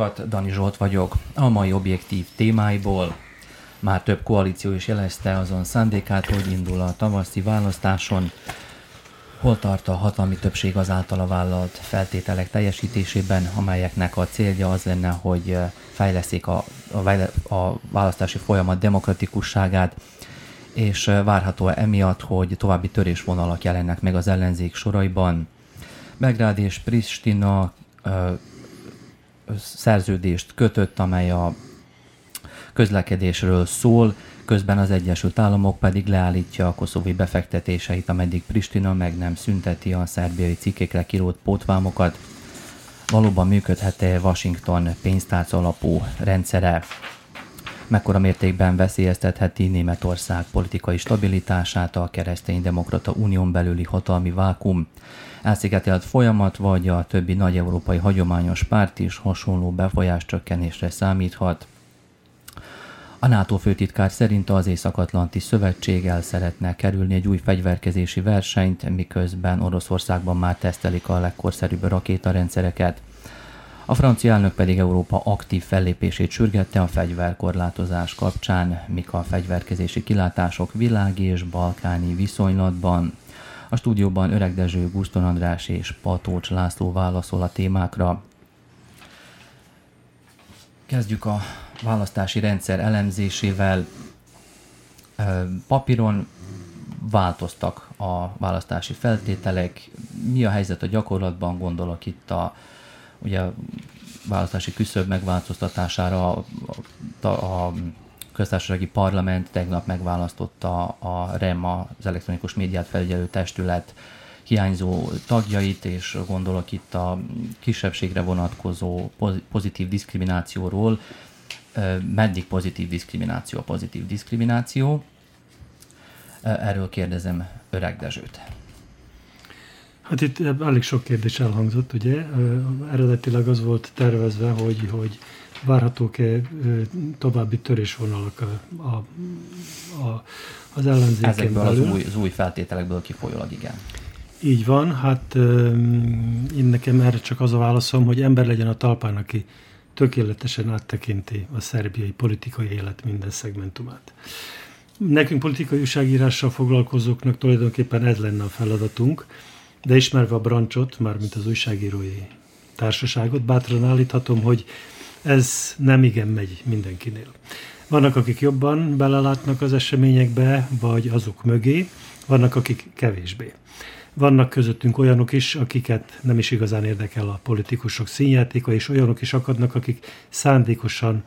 Hallgatókat, Dani Zsolt vagyok. A mai objektív témáiból már több koalíció is jelezte azon szándékát, hogy indul a tavaszi választáson. Hol tart a hatalmi többség az általa vállalt feltételek teljesítésében, amelyeknek a célja az lenne, hogy fejleszik a, a, a választási folyamat demokratikusságát, és várható emiatt, hogy további törésvonalak jelennek meg az ellenzék soraiban. Belgrád és Pristina szerződést kötött, amely a közlekedésről szól, közben az Egyesült Államok pedig leállítja a koszovói befektetéseit, ameddig Pristina meg nem szünteti a szerbiai cikkekre kirót pótvámokat. Valóban működhet-e Washington pénztárca alapú rendszere? Mekkora mértékben veszélyeztetheti Németország politikai stabilitását a keresztény-demokrata unión belüli hatalmi vákum? Elszigetelt folyamat, vagy a többi nagy európai hagyományos párt is hasonló befolyás csökkenésre számíthat. A NATO főtitkár szerint az Észak-Atlanti Szövetség el szeretne kerülni egy új fegyverkezési versenyt, miközben Oroszországban már tesztelik a legkorszerűbb rakétarendszereket. A francia elnök pedig Európa aktív fellépését sürgette a fegyverkorlátozás kapcsán, mik a fegyverkezési kilátások világi és balkáni viszonylatban. A stúdióban Öreg Dezső, Guszton András és Patócs László válaszol a témákra. Kezdjük a választási rendszer elemzésével. Papíron változtak a választási feltételek. Mi a helyzet a gyakorlatban? Gondolok itt a ugye választási küszöb megváltoztatására, a, a, a köztársasági parlament tegnap megválasztotta a REM, az elektronikus médiát felügyelő testület hiányzó tagjait, és gondolok itt a kisebbségre vonatkozó pozitív diszkriminációról. Meddig pozitív diszkrimináció a pozitív diszkrimináció? Erről kérdezem Öreg Dezsőt. Hát itt elég sok kérdés elhangzott, ugye? Eredetileg az volt tervezve, hogy, hogy várhatók-e további törésvonalak a, a, a, az ellenzéken Ezekből belül. az új, az új feltételekből kifolyólag, igen. Így van, hát én nekem erre csak az a válaszom, hogy ember legyen a talpán, aki tökéletesen áttekinti a szerbiai politikai élet minden szegmentumát. Nekünk politikai újságírással foglalkozóknak tulajdonképpen ez lenne a feladatunk, de ismerve a brancsot, mármint az újságírói társaságot, bátran állíthatom, hogy ez nem igen megy mindenkinél. Vannak, akik jobban belelátnak az eseményekbe, vagy azok mögé, vannak, akik kevésbé. Vannak közöttünk olyanok is, akiket nem is igazán érdekel a politikusok színjátéka, és olyanok is akadnak, akik szándékosan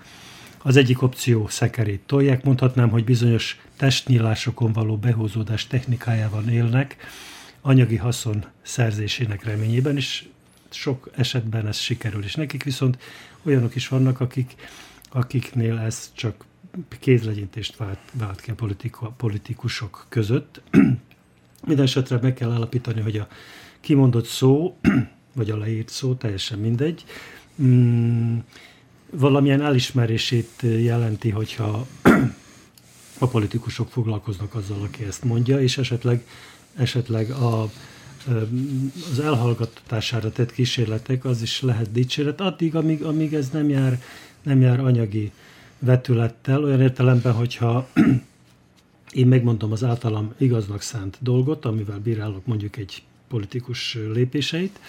az egyik opció szekerét tolják. Mondhatnám, hogy bizonyos testnyílásokon való behúzódás technikájával élnek, anyagi haszon szerzésének reményében, és sok esetben ez sikerül is nekik, viszont olyanok is vannak, akik, akiknél ez csak kézlegyintést vált, vált ki a politika, politikusok között. Minden esetre meg kell állapítani, hogy a kimondott szó, vagy a leírt szó, teljesen mindegy, mm, valamilyen elismerését jelenti, hogyha a politikusok foglalkoznak azzal, aki ezt mondja, és esetleg, esetleg a, az elhallgatására tett kísérletek, az is lehet dicséret, addig, amíg, amíg ez nem jár, nem jár anyagi vetülettel, olyan értelemben, hogyha én megmondom az általam igaznak szánt dolgot, amivel bírálok mondjuk egy politikus lépéseit,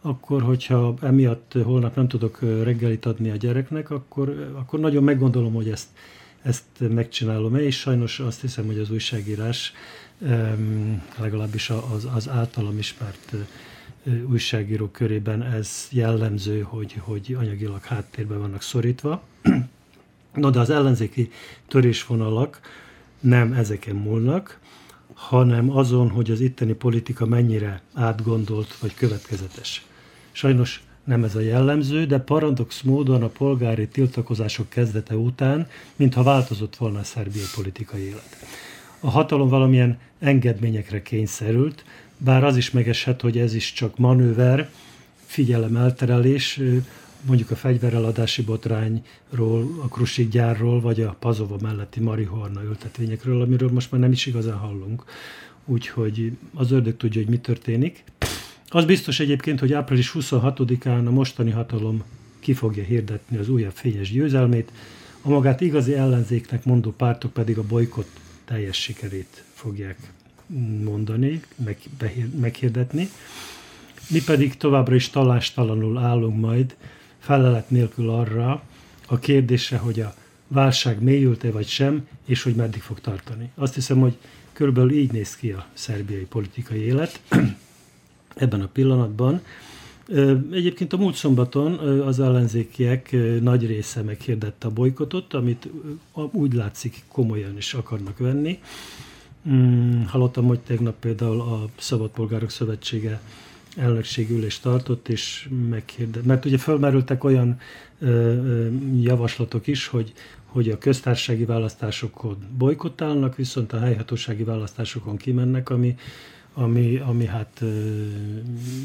akkor, hogyha emiatt holnap nem tudok reggelit adni a gyereknek, akkor, akkor nagyon meggondolom, hogy ezt, ezt megcsinálom-e, és sajnos azt hiszem, hogy az újságírás legalábbis az, az általam ismert újságírók körében ez jellemző, hogy, hogy anyagilag háttérben vannak szorítva. No, de az ellenzéki törésvonalak nem ezeken múlnak. hanem azon, hogy az itteni politika mennyire átgondolt vagy következetes. Sajnos nem ez a jellemző, de paradox módon a polgári tiltakozások kezdete után, mintha változott volna a szerbiai politikai élet. A hatalom valamilyen engedményekre kényszerült, bár az is megeshet, hogy ez is csak manőver, figyelem elterelés, mondjuk a fegyvereladási botrányról, a Krusik gyárról, vagy a Pazova melletti marihuana ültetvényekről, amiről most már nem is igazán hallunk. Úgyhogy az ördög tudja, hogy mi történik. Az biztos egyébként, hogy április 26-án a mostani hatalom ki fogja hirdetni az újabb fényes győzelmét, a magát igazi ellenzéknek mondó pártok pedig a bolykott teljes sikerét fogják mondani, meg, meghirdetni. Mi pedig továbbra is talástalanul állunk majd felelet nélkül arra a kérdésre, hogy a válság mélyült-e vagy sem, és hogy meddig fog tartani. Azt hiszem, hogy körülbelül így néz ki a szerbiai politikai élet ebben a pillanatban. Egyébként a múlt szombaton az ellenzékiek nagy része meghirdette a bolykotot, amit úgy látszik komolyan is akarnak venni. Hmm, hallottam, hogy tegnap például a Szabadpolgárok Szövetsége elnökségülést tartott, és meghirdett. Mert ugye fölmerültek olyan javaslatok is, hogy, hogy a köztársasági választásokon bolykottálnak, viszont a helyhatósági választásokon kimennek, ami, ami, ami hát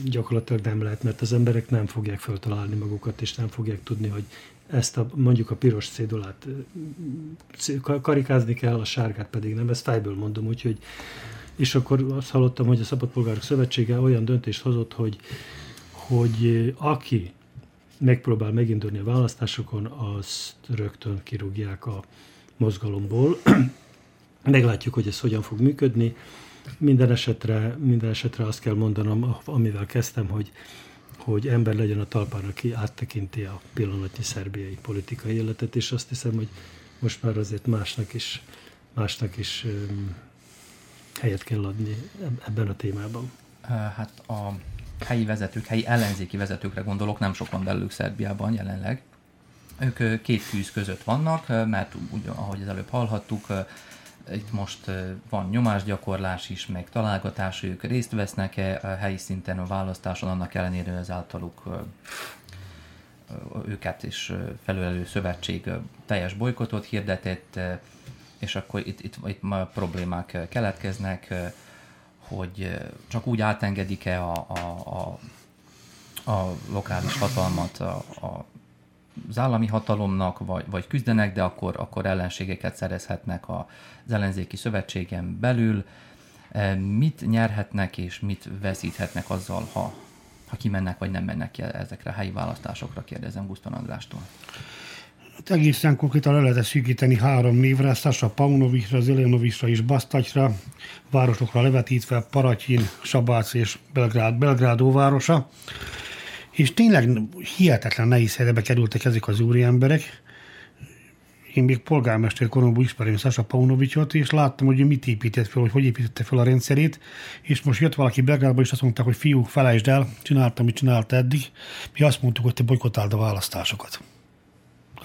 gyakorlatilag nem lehet, mert az emberek nem fogják föltalálni magukat, és nem fogják tudni, hogy ezt a, mondjuk a piros cédulát karikázni kell, a sárgát pedig nem. Ezt fejből mondom, úgyhogy és akkor azt hallottam, hogy a Szabadpolgárok Szövetsége olyan döntést hozott, hogy, hogy aki megpróbál megindulni a választásokon, azt rögtön kirúgják a mozgalomból. Meglátjuk, hogy ez hogyan fog működni. Minden esetre, minden esetre azt kell mondanom, amivel kezdtem, hogy, hogy ember legyen a talpán, aki áttekinti a pillanatnyi szerbiai politikai életet, és azt hiszem, hogy most már azért másnak is, másnak is helyet kell adni ebben a témában? Hát a helyi vezetők, helyi ellenzéki vezetőkre gondolok, nem sokan belőlük Szerbiában jelenleg. Ők két fűz között vannak, mert úgy, ahogy az előbb hallhattuk, itt most van nyomásgyakorlás is, meg találgatás, ők részt vesznek-e a helyi szinten a választáson, annak ellenére az általuk őket is felülelő szövetség teljes bolykotot hirdetett, és akkor itt, itt, itt ma problémák keletkeznek, hogy csak úgy átengedik-e a, a, a, a lokális hatalmat a, a, az állami hatalomnak, vagy, vagy küzdenek, de akkor, akkor ellenségeket szerezhetnek az ellenzéki szövetségen belül. Mit nyerhetnek és mit veszíthetnek azzal, ha, ha kimennek vagy nem mennek ki ezekre a helyi választásokra, kérdezem Guszton Andrástól. Hát egészen konkrétan le lehet szűkíteni három névre, Sasa Paunovicsra, Zelenovicsra és Basztatyra, városokra levetítve Paratyin, Sabác és Belgrád, Belgrádó városa. És tényleg hihetetlen nehéz helyzetbe kerültek ezek az úri emberek. Én még polgármester koromban ismerem Sasa Paunovicsot, és láttam, hogy mit épített fel, hogy hogy építette fel a rendszerét, és most jött valaki Belgrádba, és azt mondták, hogy fiú, felejtsd el, csináltam, mit csinálta eddig. Mi azt mondtuk, hogy te bolykotáld a választásokat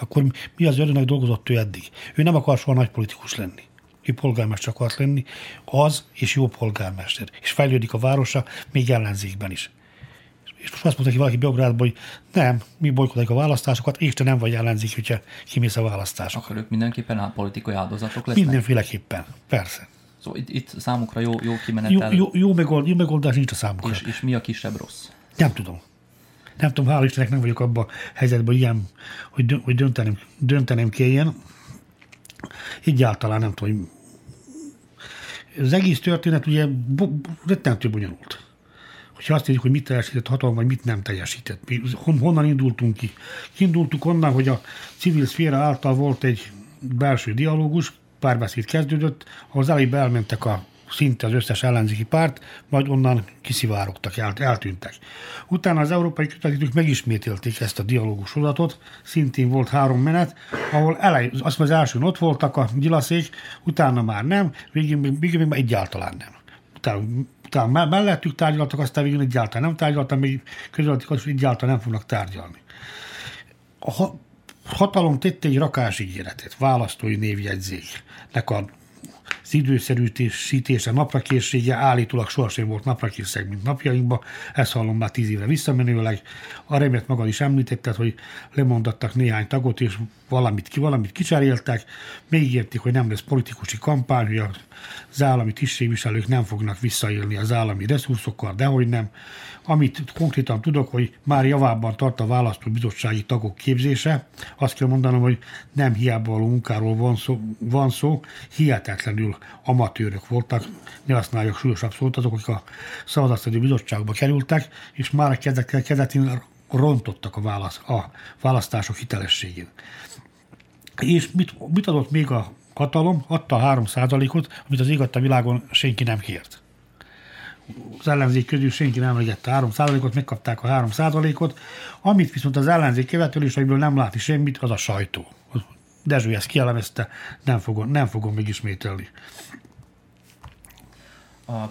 akkor mi az örönek dolgozott ő eddig? Ő nem akar soha nagy politikus lenni. Ő polgármester akart lenni, az és jó polgármester. És fejlődik a városa, még ellenzékben is. És most azt mondta ki valaki Beográdban, hogy nem, mi bolykotáljuk a választásokat, és te nem vagy ellenzék, hogyha kimész a választásokra. Akkor ők mindenképpen a politikai áldozatok lesznek? Mindenféleképpen, persze. Szóval itt, itt számukra jó, jó kimenetel. Jó, jó, jó, megold, jó megoldás nincs a számukra. És, és mi a kisebb rossz? Nem tudom nem tudom, hál' Istennek nem vagyok abban a helyzetben, hogy, ilyen, hogy, hogy döntenem, döntenem kelljen. Egyáltalán nem tudom, hogy az egész történet ugye rettentő bonyolult. Hogyha azt mondjuk, hogy mit teljesített hatalom, vagy mit nem teljesített. Mi honnan indultunk ki? Kiindultuk onnan, hogy a civil szféra által volt egy belső dialógus, párbeszéd kezdődött, az elejében elmentek a szinte az összes ellenzéki párt, majd onnan kiszivárogtak, el, eltűntek. Utána az európai közvetítők megismételték ezt a dialógus sorozatot, szintén volt három menet, ahol elej, azt az első ott voltak a gyilaszék, utána már nem, végén, végén még egyáltalán nem. Utána, utána mellettük tárgyaltak, aztán végén egyáltalán nem tárgyaltak, még közvetítik, hogy egyáltalán nem fognak tárgyalni. A hatalom tette egy rakásígéretet, választói névjegyzéknek a az időszerűsítése, naprakészsége állítólag sohasem volt naprakészség, mint napjainkban. Ezt hallom már tíz évre visszamenőleg. A remet magad is említetted, hogy lemondattak néhány tagot, és valamit, ki, valamit kicseréltek. Még értik, hogy nem lesz politikusi kampány, hogy az állami tisztségviselők nem fognak visszaélni az állami resursokkal, dehogy nem. Amit konkrétan tudok, hogy már javában tart a választó bizottsági tagok képzése. Azt kell mondanom, hogy nem hiába való munkáról van szó, van szó hihetetlenül amatőrök voltak, ne használjak súlyosabb szót, azok, akik a szavazatszedő bizottságba kerültek, és már a kezdetén rontottak a, válasz, a választások hitelességén. És mit, mit adott még a hatalom? Adta a 3 ot amit az ég világon senki nem kért az ellenzék közül senki nem emlegette 3 ot megkapták a 3 ot amit viszont az ellenzék követelés, amiből nem látni semmit, az a sajtó. Dezső ezt kielemezte, nem fogom, nem fogom megismételni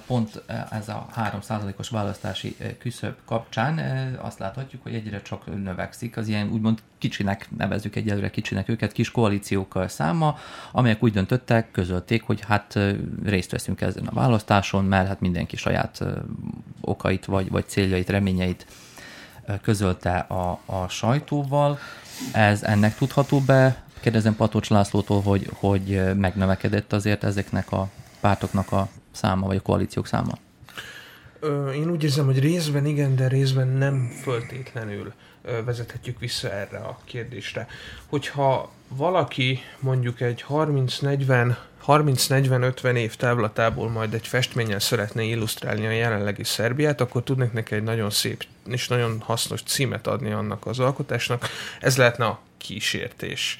pont e, ez a 3%-os választási e, küszöb kapcsán e, azt láthatjuk, hogy egyre csak növekszik az ilyen úgymond kicsinek, nevezzük egyelőre kicsinek őket, kis koalíciókkal száma, amelyek úgy döntöttek, közölték, hogy hát részt veszünk ezen a választáson, mert hát mindenki saját okait vagy, vagy céljait, reményeit közölte a, a sajtóval. Ez ennek tudható be? Kérdezem Patocs Lászlótól, hogy, hogy megnövekedett azért ezeknek a pártoknak a száma, vagy a koalíciók száma? Én úgy érzem, hogy részben igen, de részben nem föltétlenül vezethetjük vissza erre a kérdésre. Hogyha valaki mondjuk egy 30-40 30-40-50 év távlatából majd egy festménnyel szeretné illusztrálni a jelenlegi Szerbiát, akkor tudnék neki egy nagyon szép és nagyon hasznos címet adni annak az alkotásnak. Ez lehetne a kísértés.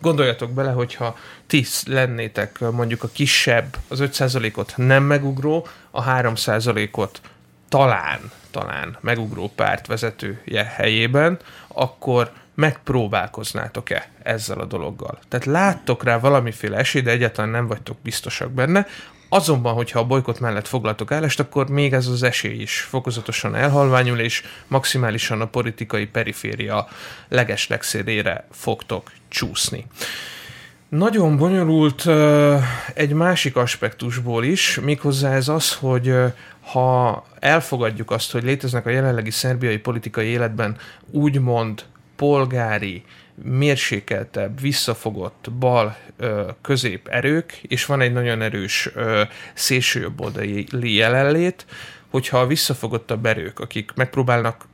Gondoljatok bele, hogyha ti lennétek mondjuk a kisebb, az 5%-ot nem megugró, a 3%-ot talán, talán megugró párt vezetője helyében, akkor megpróbálkoznátok-e ezzel a dologgal? Tehát láttok rá valamiféle esély, de egyáltalán nem vagytok biztosak benne, Azonban, hogyha a bolykot mellett foglaltok állást, akkor még ez az esély is fokozatosan elhalványul, és maximálisan a politikai periféria leges legszélére fogtok csúszni. Nagyon bonyolult egy másik aspektusból is, méghozzá ez az, hogy ha elfogadjuk azt, hogy léteznek a jelenlegi szerbiai politikai életben úgymond polgári, mérsékeltebb, visszafogott bal közép erők, és van egy nagyon erős szélsőjobboldali jelenlét, hogyha a visszafogottabb erők, akik megpróbálnak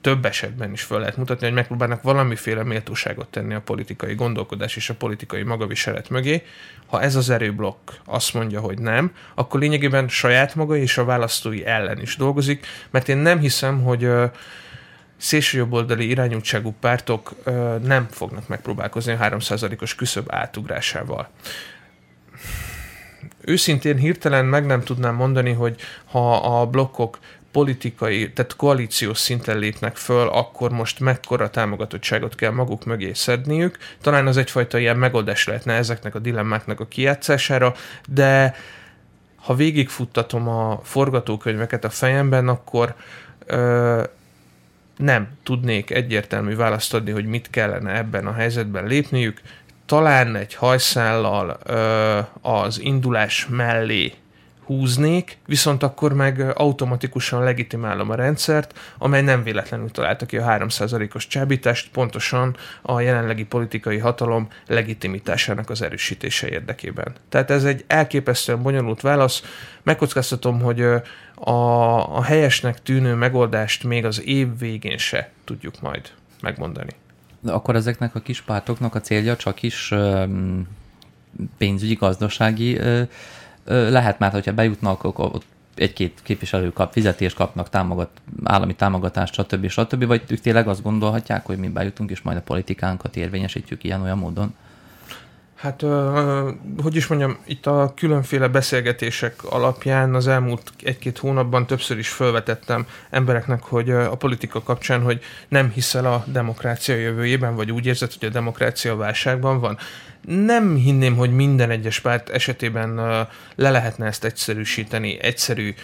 több esetben is fel lehet mutatni, hogy megpróbálnak valamiféle méltóságot tenni a politikai gondolkodás és a politikai magaviselet mögé. Ha ez az erőblokk azt mondja, hogy nem, akkor lényegében saját maga és a választói ellen is dolgozik, mert én nem hiszem, hogy szélsőjobboldali irányultságú pártok nem fognak megpróbálkozni a 3%-os küszöb átugrásával. Őszintén hirtelen meg nem tudnám mondani, hogy ha a blokkok politikai, tehát koalíciós szinten lépnek föl, akkor most mekkora támogatottságot kell maguk mögé szedniük. Talán az egyfajta ilyen megoldás lehetne ezeknek a dilemmáknak a kijátszására, de ha végigfuttatom a forgatókönyveket a fejemben, akkor ö, nem tudnék egyértelmű választ adni, hogy mit kellene ebben a helyzetben lépniük. Talán egy hajszállal ö, az indulás mellé húznék, viszont akkor meg automatikusan legitimálom a rendszert, amely nem véletlenül találta ki a 3%-os csábítást, pontosan a jelenlegi politikai hatalom legitimitásának az erősítése érdekében. Tehát ez egy elképesztően bonyolult válasz. Megkockáztatom, hogy a, a helyesnek tűnő megoldást még az év végén se tudjuk majd megmondani. De akkor ezeknek a kis pártoknak a célja csak is pénzügyi, gazdasági lehet már, hogyha bejutnak, akkor ott egy-két képviselő kap fizetést, kapnak támogat, állami támogatást, stb. stb. Vagy ők tényleg azt gondolhatják, hogy mi bejutunk, és majd a politikánkat érvényesítjük ilyen-olyan módon? Hát, hogy is mondjam, itt a különféle beszélgetések alapján az elmúlt egy-két hónapban többször is felvetettem embereknek, hogy a politika kapcsán, hogy nem hiszel a demokrácia jövőjében, vagy úgy érzed, hogy a demokrácia válságban van. Nem hinném, hogy minden egyes párt esetében le lehetne ezt egyszerűsíteni, egyszerű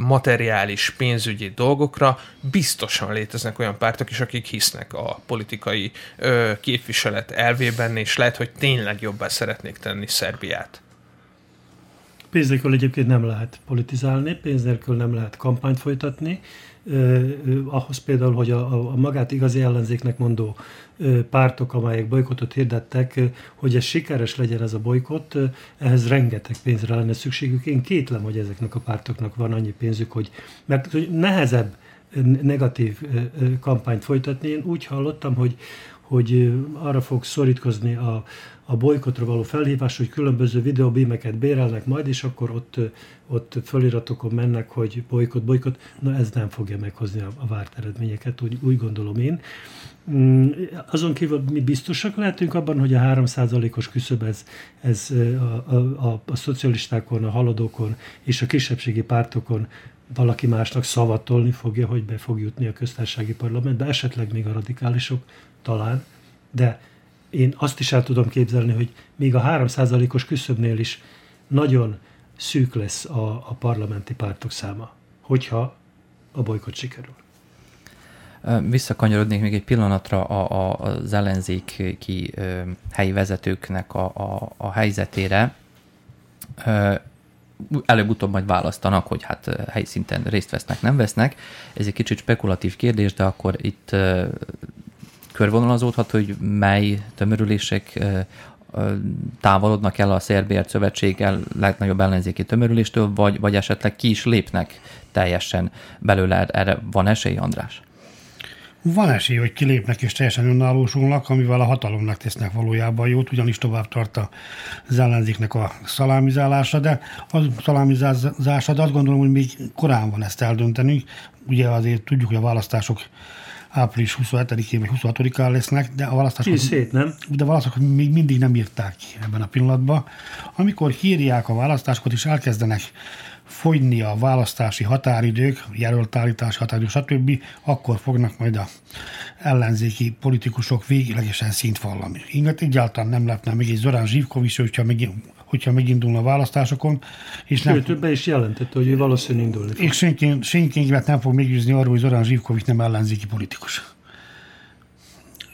materiális, pénzügyi dolgokra, biztosan léteznek olyan pártok is, akik hisznek a politikai ö, képviselet elvében, és lehet, hogy tényleg jobbá szeretnék tenni Szerbiát. Pénz nélkül egyébként nem lehet politizálni, pénz nélkül nem lehet kampányt folytatni. Ahhoz például, hogy a, a magát igazi ellenzéknek mondó pártok, amelyek bolykotot hirdettek, hogy ez sikeres legyen ez a bolykott, ehhez rengeteg pénzre lenne szükségük. Én kétlem, hogy ezeknek a pártoknak van annyi pénzük, hogy, mert hogy nehezebb negatív kampányt folytatni. Én úgy hallottam, hogy, hogy arra fog szorítkozni a, a bolykotra való felhívás, hogy különböző videóbímeket bérelnek majd, és akkor ott, ott föliratokon mennek, hogy bolykot, bolykot. Na ez nem fogja meghozni a, a várt eredményeket, úgy, úgy gondolom én. Mm, azon kívül mi biztosak lehetünk abban, hogy a 3%-os küszöb ez, ez a, a, a, a szocialistákon, a haladókon és a kisebbségi pártokon valaki másnak szavatolni fogja, hogy be fog jutni a köztársasági parlamentbe, esetleg még a radikálisok, talán, de én azt is el tudom képzelni, hogy még a 3%-os küszöbnél is nagyon szűk lesz a, a parlamenti pártok száma, hogyha a bolykot sikerül. Visszakanyarodnék még egy pillanatra a, a, az ellenzéki helyi vezetőknek a, a, a helyzetére. Előbb-utóbb majd választanak, hogy hát helyi szinten részt vesznek, nem vesznek. Ez egy kicsit spekulatív kérdés, de akkor itt körvonalazódhat, hogy mely tömörülések távolodnak el a Szerbiért szövetséggel legnagyobb ellenzéki tömörüléstől, vagy, vagy esetleg ki is lépnek teljesen belőle. Erre van esély, András? Van esély, hogy kilépnek és teljesen önállósulnak, amivel a hatalomnak tesznek valójában jót, ugyanis tovább tart az ellenzéknek a szalámizálása, de a szalámizálása, de azt gondolom, hogy még korán van ezt eldöntenünk. Ugye azért tudjuk, hogy a választások április 27-én vagy 26-án lesznek, de a választások, szét, nem? De a választások még mindig nem írták ki ebben a pillanatban. Amikor hírják a választásokat, és elkezdenek fogyni a választási határidők, jelöltállítási határidők, stb., akkor fognak majd a ellenzéki politikusok véglegesen szint vallani. Inget egyáltalán nem lepne még egy Zorán Zsivkovics, hogyha megint hogyha megindulna a választásokon. És nem, Sőt, be is jelentette, hogy ő valószínűleg indulni És senki, senki nem fog meggyőzni arról, hogy Zorán Zsivkovics nem ellenzéki politikus.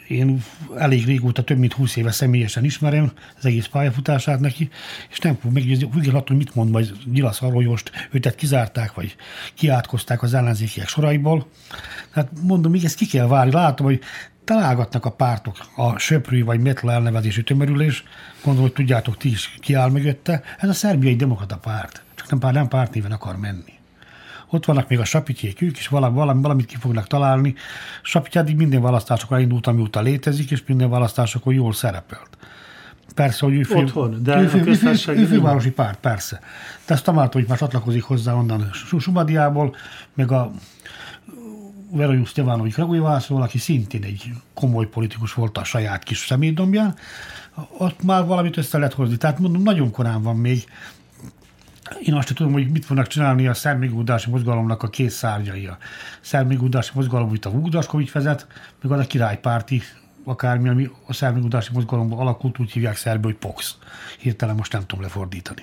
Én elég régóta, több mint 20 éve személyesen ismerem az egész pályafutását neki, és nem fog meggyőzni, függetlenül hogy mit mond majd Nyilasz arról, hogy most kizárták, vagy kiátkozták az ellenzékiek soraiból. Tehát mondom, még ezt ki kell várni. Látom, hogy találgatnak a pártok a söprű vagy metla elnevezésű tömörülés, gondolom, hogy tudjátok, ti is kiáll mögötte. Ez a szerbiai demokrata párt, csak nem, párt, nem párt néven akar menni. Ott vannak még a sapitjék, ők is valami, valami, valamit ki fognak találni. Sapitj eddig minden választásokra indult, amióta létezik, és minden választásokon jól szerepelt. Persze, hogy ő, fő, Otthon, de ő, fő, ő, fő, ő fővárosi párt, persze. De ezt találta, hogy már csatlakozik hozzá onnan Sumadiából, meg a Verojusz Stevanovics Kragujevászról, aki szintén egy komoly politikus volt a saját kis személydombján, ott már valamit össze lehet hozni. Tehát mondom, nagyon korán van még. Én azt tudom, hogy mit fognak csinálni a szermigúdási mozgalomnak a két szárnyai. A szermigúdási mozgalom, amit a Vúdaskovics vezet, meg az a királypárti akármi, ami a szermigúdási mozgalomban alakult, úgy hívják szerbe, hogy POX. Hirtelen most nem tudom lefordítani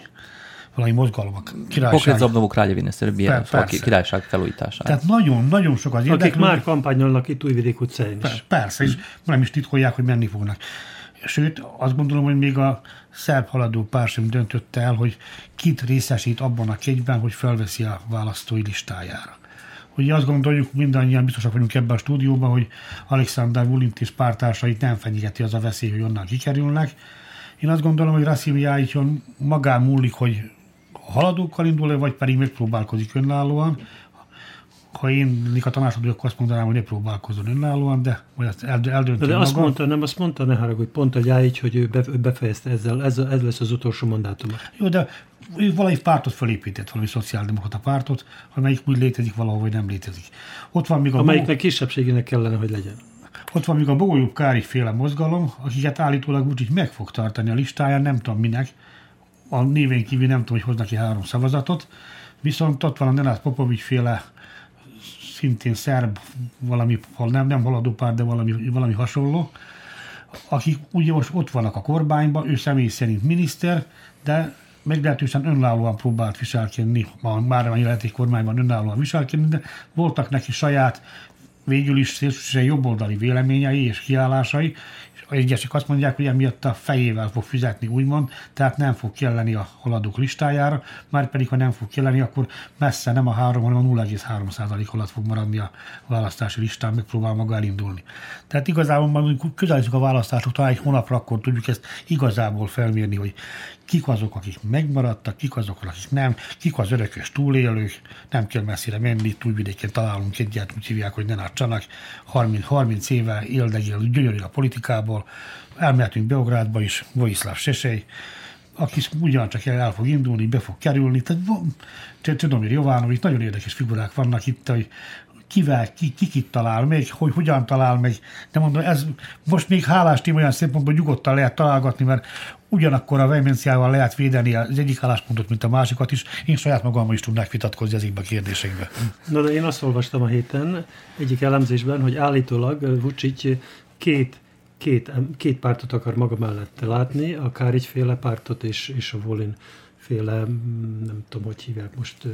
valami mozgalmak. Királyság. Pokret Zabnovok Rágyevine Szerbia, a királyság felújítására. Tehát nagyon, nagyon sok az Akik már kampányolnak itt Újvidék utcáin is. Persze, és nem is titkolják, hogy menni fognak. Sőt, azt gondolom, hogy még a szerb haladó pár sem döntötte el, hogy kit részesít abban a kegyben, hogy felveszi a választói listájára. Ugye azt gondoljuk, mindannyian biztosak vagyunk ebben a stúdióban, hogy Alexander Vulint és pártársait nem fenyegeti az a veszély, hogy onnan kikerülnek. Én azt gondolom, hogy Rasim Jájtjon magán múlik, hogy haladókkal indul-e, vagy pedig megpróbálkozik önállóan. Ha én a tanácsadó, akkor azt mondanám, hogy ne próbálkozon önállóan, de majd ezt eldönti De azt mondta, nem azt mondta, ne haragudj, pont a Gyáics, hogy ő befejezte ezzel, ez, ez lesz az utolsó mandátum. Jó, de ő valami pártot felépített, valami szociáldemokrata pártot, amelyik úgy létezik valahol, vagy nem létezik. Ott van még a Amelyiknek Bogó... kisebbségének kellene, hogy legyen. Ott van még a Bogolyub Kári féle mozgalom, akiket állítólag úgy, hogy meg fog tartani a listáján, nem tudom minek, a névén kívül nem tudom, hogy hoznak ki három szavazatot, viszont ott van a Nenát Popovics féle szintén szerb, valami, nem, nem haladó pár, de valami, valami hasonló, akik ugye most ott vannak a kormányban, ő személy szerint miniszter, de meglehetősen önállóan próbált viselkedni, már a jelentés kormányban önállóan viselkedni, de voltak neki saját végül is szélsőségesen jobboldali véleményei és kiállásai, egyesek azt mondják, hogy emiatt a fejével fog fizetni, úgymond, tehát nem fog kelleni a haladók listájára, már pedig ha nem fog kelleni, akkor messze nem a 3, hanem a 0,3 alatt fog maradni a választási listán, megpróbál maga elindulni. Tehát igazából majd közelítjük a választások, talán egy hónapra akkor tudjuk ezt igazából felmérni, hogy kik azok, akik megmaradtak, kik azok, akik nem, kik az örökös túlélők, nem kell messzire menni, túlvidéken találunk egyet, úgy hívják, hogy Nenát Csanak, 30, 30 éve éldegél, gyönyörű a politikából, elmehetünk Beográdba is, Vojislav Sesej, aki ugyancsak el, fog indulni, be fog kerülni, tehát Csedomir Jovanovics, nagyon érdekes figurák vannak itt, hogy kivel, ki, ki kit talál meg, hogy hogyan talál meg. De mondom, ez most még hálás téma olyan szempontból nyugodtan lehet találgatni, mert ugyanakkor a vehemenciával lehet védeni az egyik álláspontot, mint a másikat is. Én saját magammal is tudnák vitatkozni ezekbe a kérdésekbe. Na de én azt olvastam a héten egyik elemzésben, hogy állítólag Vucic két két, két pártot akar maga mellett látni, a Kárigy féle pártot és, és a Volin féle, nem tudom, hogy hívják most,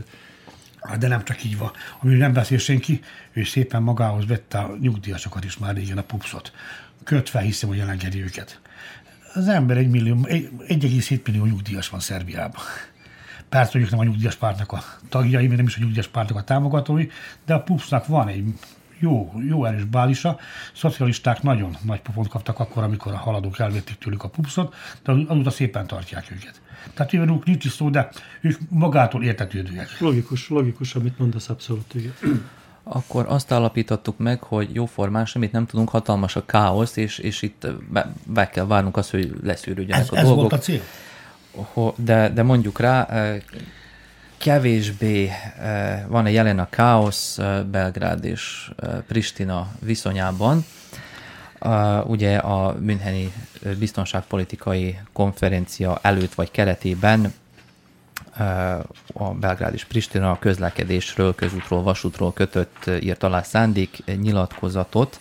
de nem csak így van. Ami nem beszél senki, ő szépen magához vette a nyugdíjasokat is már régen a pupszot. Kötve hiszem, hogy elengedi őket. Az ember egy millió, 1,7 millió nyugdíjas van Szerbiában. Persze, hogy nem a nyugdíjas pártnak a tagjai, mert nem is a nyugdíjas pártnak a támogatói, de a pupsznak van egy jó, jó erős bálisa. Szocialisták nagyon nagy pofont kaptak akkor, amikor a haladók elvették tőlük a pupszot, de azóta szépen tartják őket. Tehát ők nincs is szó, de ők magától értetődőek. Logikus, logikus, amit mondasz, abszolút. Igen. Akkor azt állapítottuk meg, hogy jóformán semmit nem tudunk, hatalmas a káosz, és, és itt be, be kell várnunk azt, hogy leszűrődjenek ez, a ez dolgok. volt a cél? De, de mondjuk rá, kevésbé van egy jelen a káosz Belgrád és Pristina viszonyában. Ugye a Müncheni biztonságpolitikai konferencia előtt vagy keretében a Belgrád és Pristina a közlekedésről, közútról, vasútról kötött, írt alá szándék nyilatkozatot.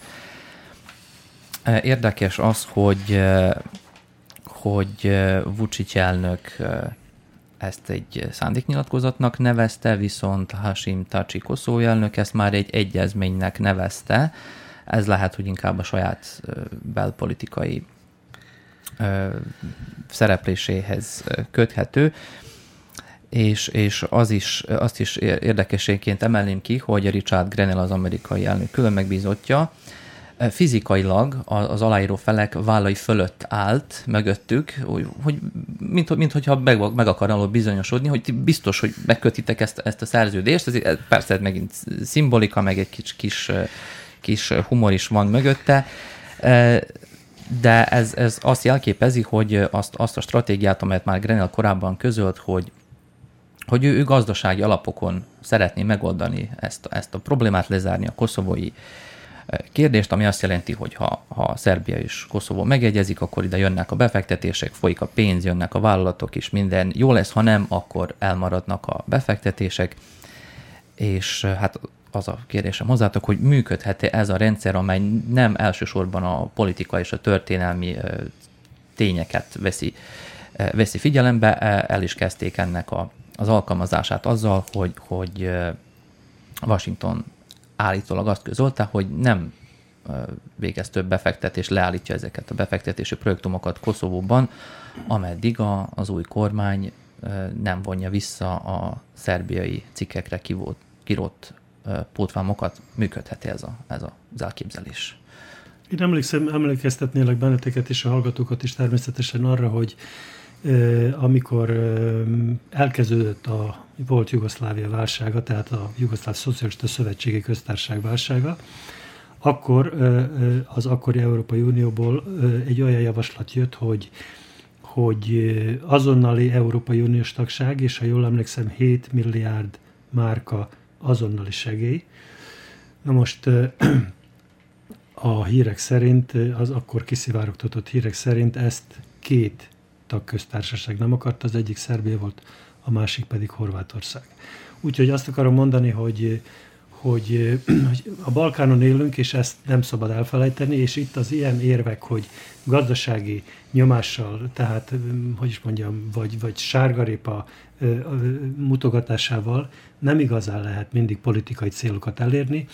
Érdekes az, hogy, hogy Vucic elnök ezt egy szándéknyilatkozatnak nevezte, viszont Hashim Tachi Koszó elnök ezt már egy egyezménynek nevezte. Ez lehet, hogy inkább a saját belpolitikai szerepléséhez köthető. És, és az is, azt is érdekességként emelném ki, hogy Richard Grenell az amerikai elnök külön megbízottja, fizikailag az aláíró felek vállai fölött állt mögöttük, hogy mint, mint hogyha meg, meg akarnál bizonyosodni, hogy biztos, hogy megkötitek ezt, ezt a szerződést, ez persze megint szimbolika, meg egy kis, kis, kis humor is van mögötte, de ez, ez azt jelképezi, hogy azt, azt a stratégiát, amelyet már Grenell korábban közölt, hogy hogy ő, ő gazdasági alapokon szeretné megoldani ezt, ezt a problémát, lezárni a koszovói uh, kérdést, ami azt jelenti, hogy ha, ha Szerbia és Koszovó megegyezik, akkor ide jönnek a befektetések, folyik a pénz, jönnek a vállalatok, és minden jó lesz, ha nem, akkor elmaradnak a befektetések, és hát az a kérdésem hozzátok, hogy működhet-e ez a rendszer, amely nem elsősorban a politika és a történelmi tényeket veszi, veszi figyelembe, el is kezdték ennek a, az alkalmazását azzal, hogy, hogy Washington állítólag azt közölte, hogy nem végez több befektetés, leállítja ezeket a befektetési projektumokat Koszovóban, ameddig a, az új kormány nem vonja vissza a szerbiai cikkekre kivót, kirott pótvámokat, működhet ez, a, ez az elképzelés. Én emlékszem, emlékeztetnélek benneteket és a hallgatókat is természetesen arra, hogy amikor elkezdődött a volt Jugoszlávia válsága, tehát a Jugoszláv Szocialista Szövetségi Köztársaság válsága, akkor az akkori Európai Unióból egy olyan javaslat jött, hogy hogy azonnali Európai Uniós tagság, és ha jól emlékszem, 7 milliárd márka azonnali segély. Na most a hírek szerint, az akkor kiszivárogtatott hírek szerint ezt két tagköztársaság nem akart, az egyik Szerbia volt, a másik pedig Horvátország. Úgyhogy azt akarom mondani, hogy, hogy, hogy a Balkánon élünk, és ezt nem szabad elfelejteni, és itt az ilyen érvek, hogy gazdasági nyomással, tehát, hogy is mondjam, vagy, vagy sárgarépa mutogatásával nem igazán lehet mindig politikai célokat elérni,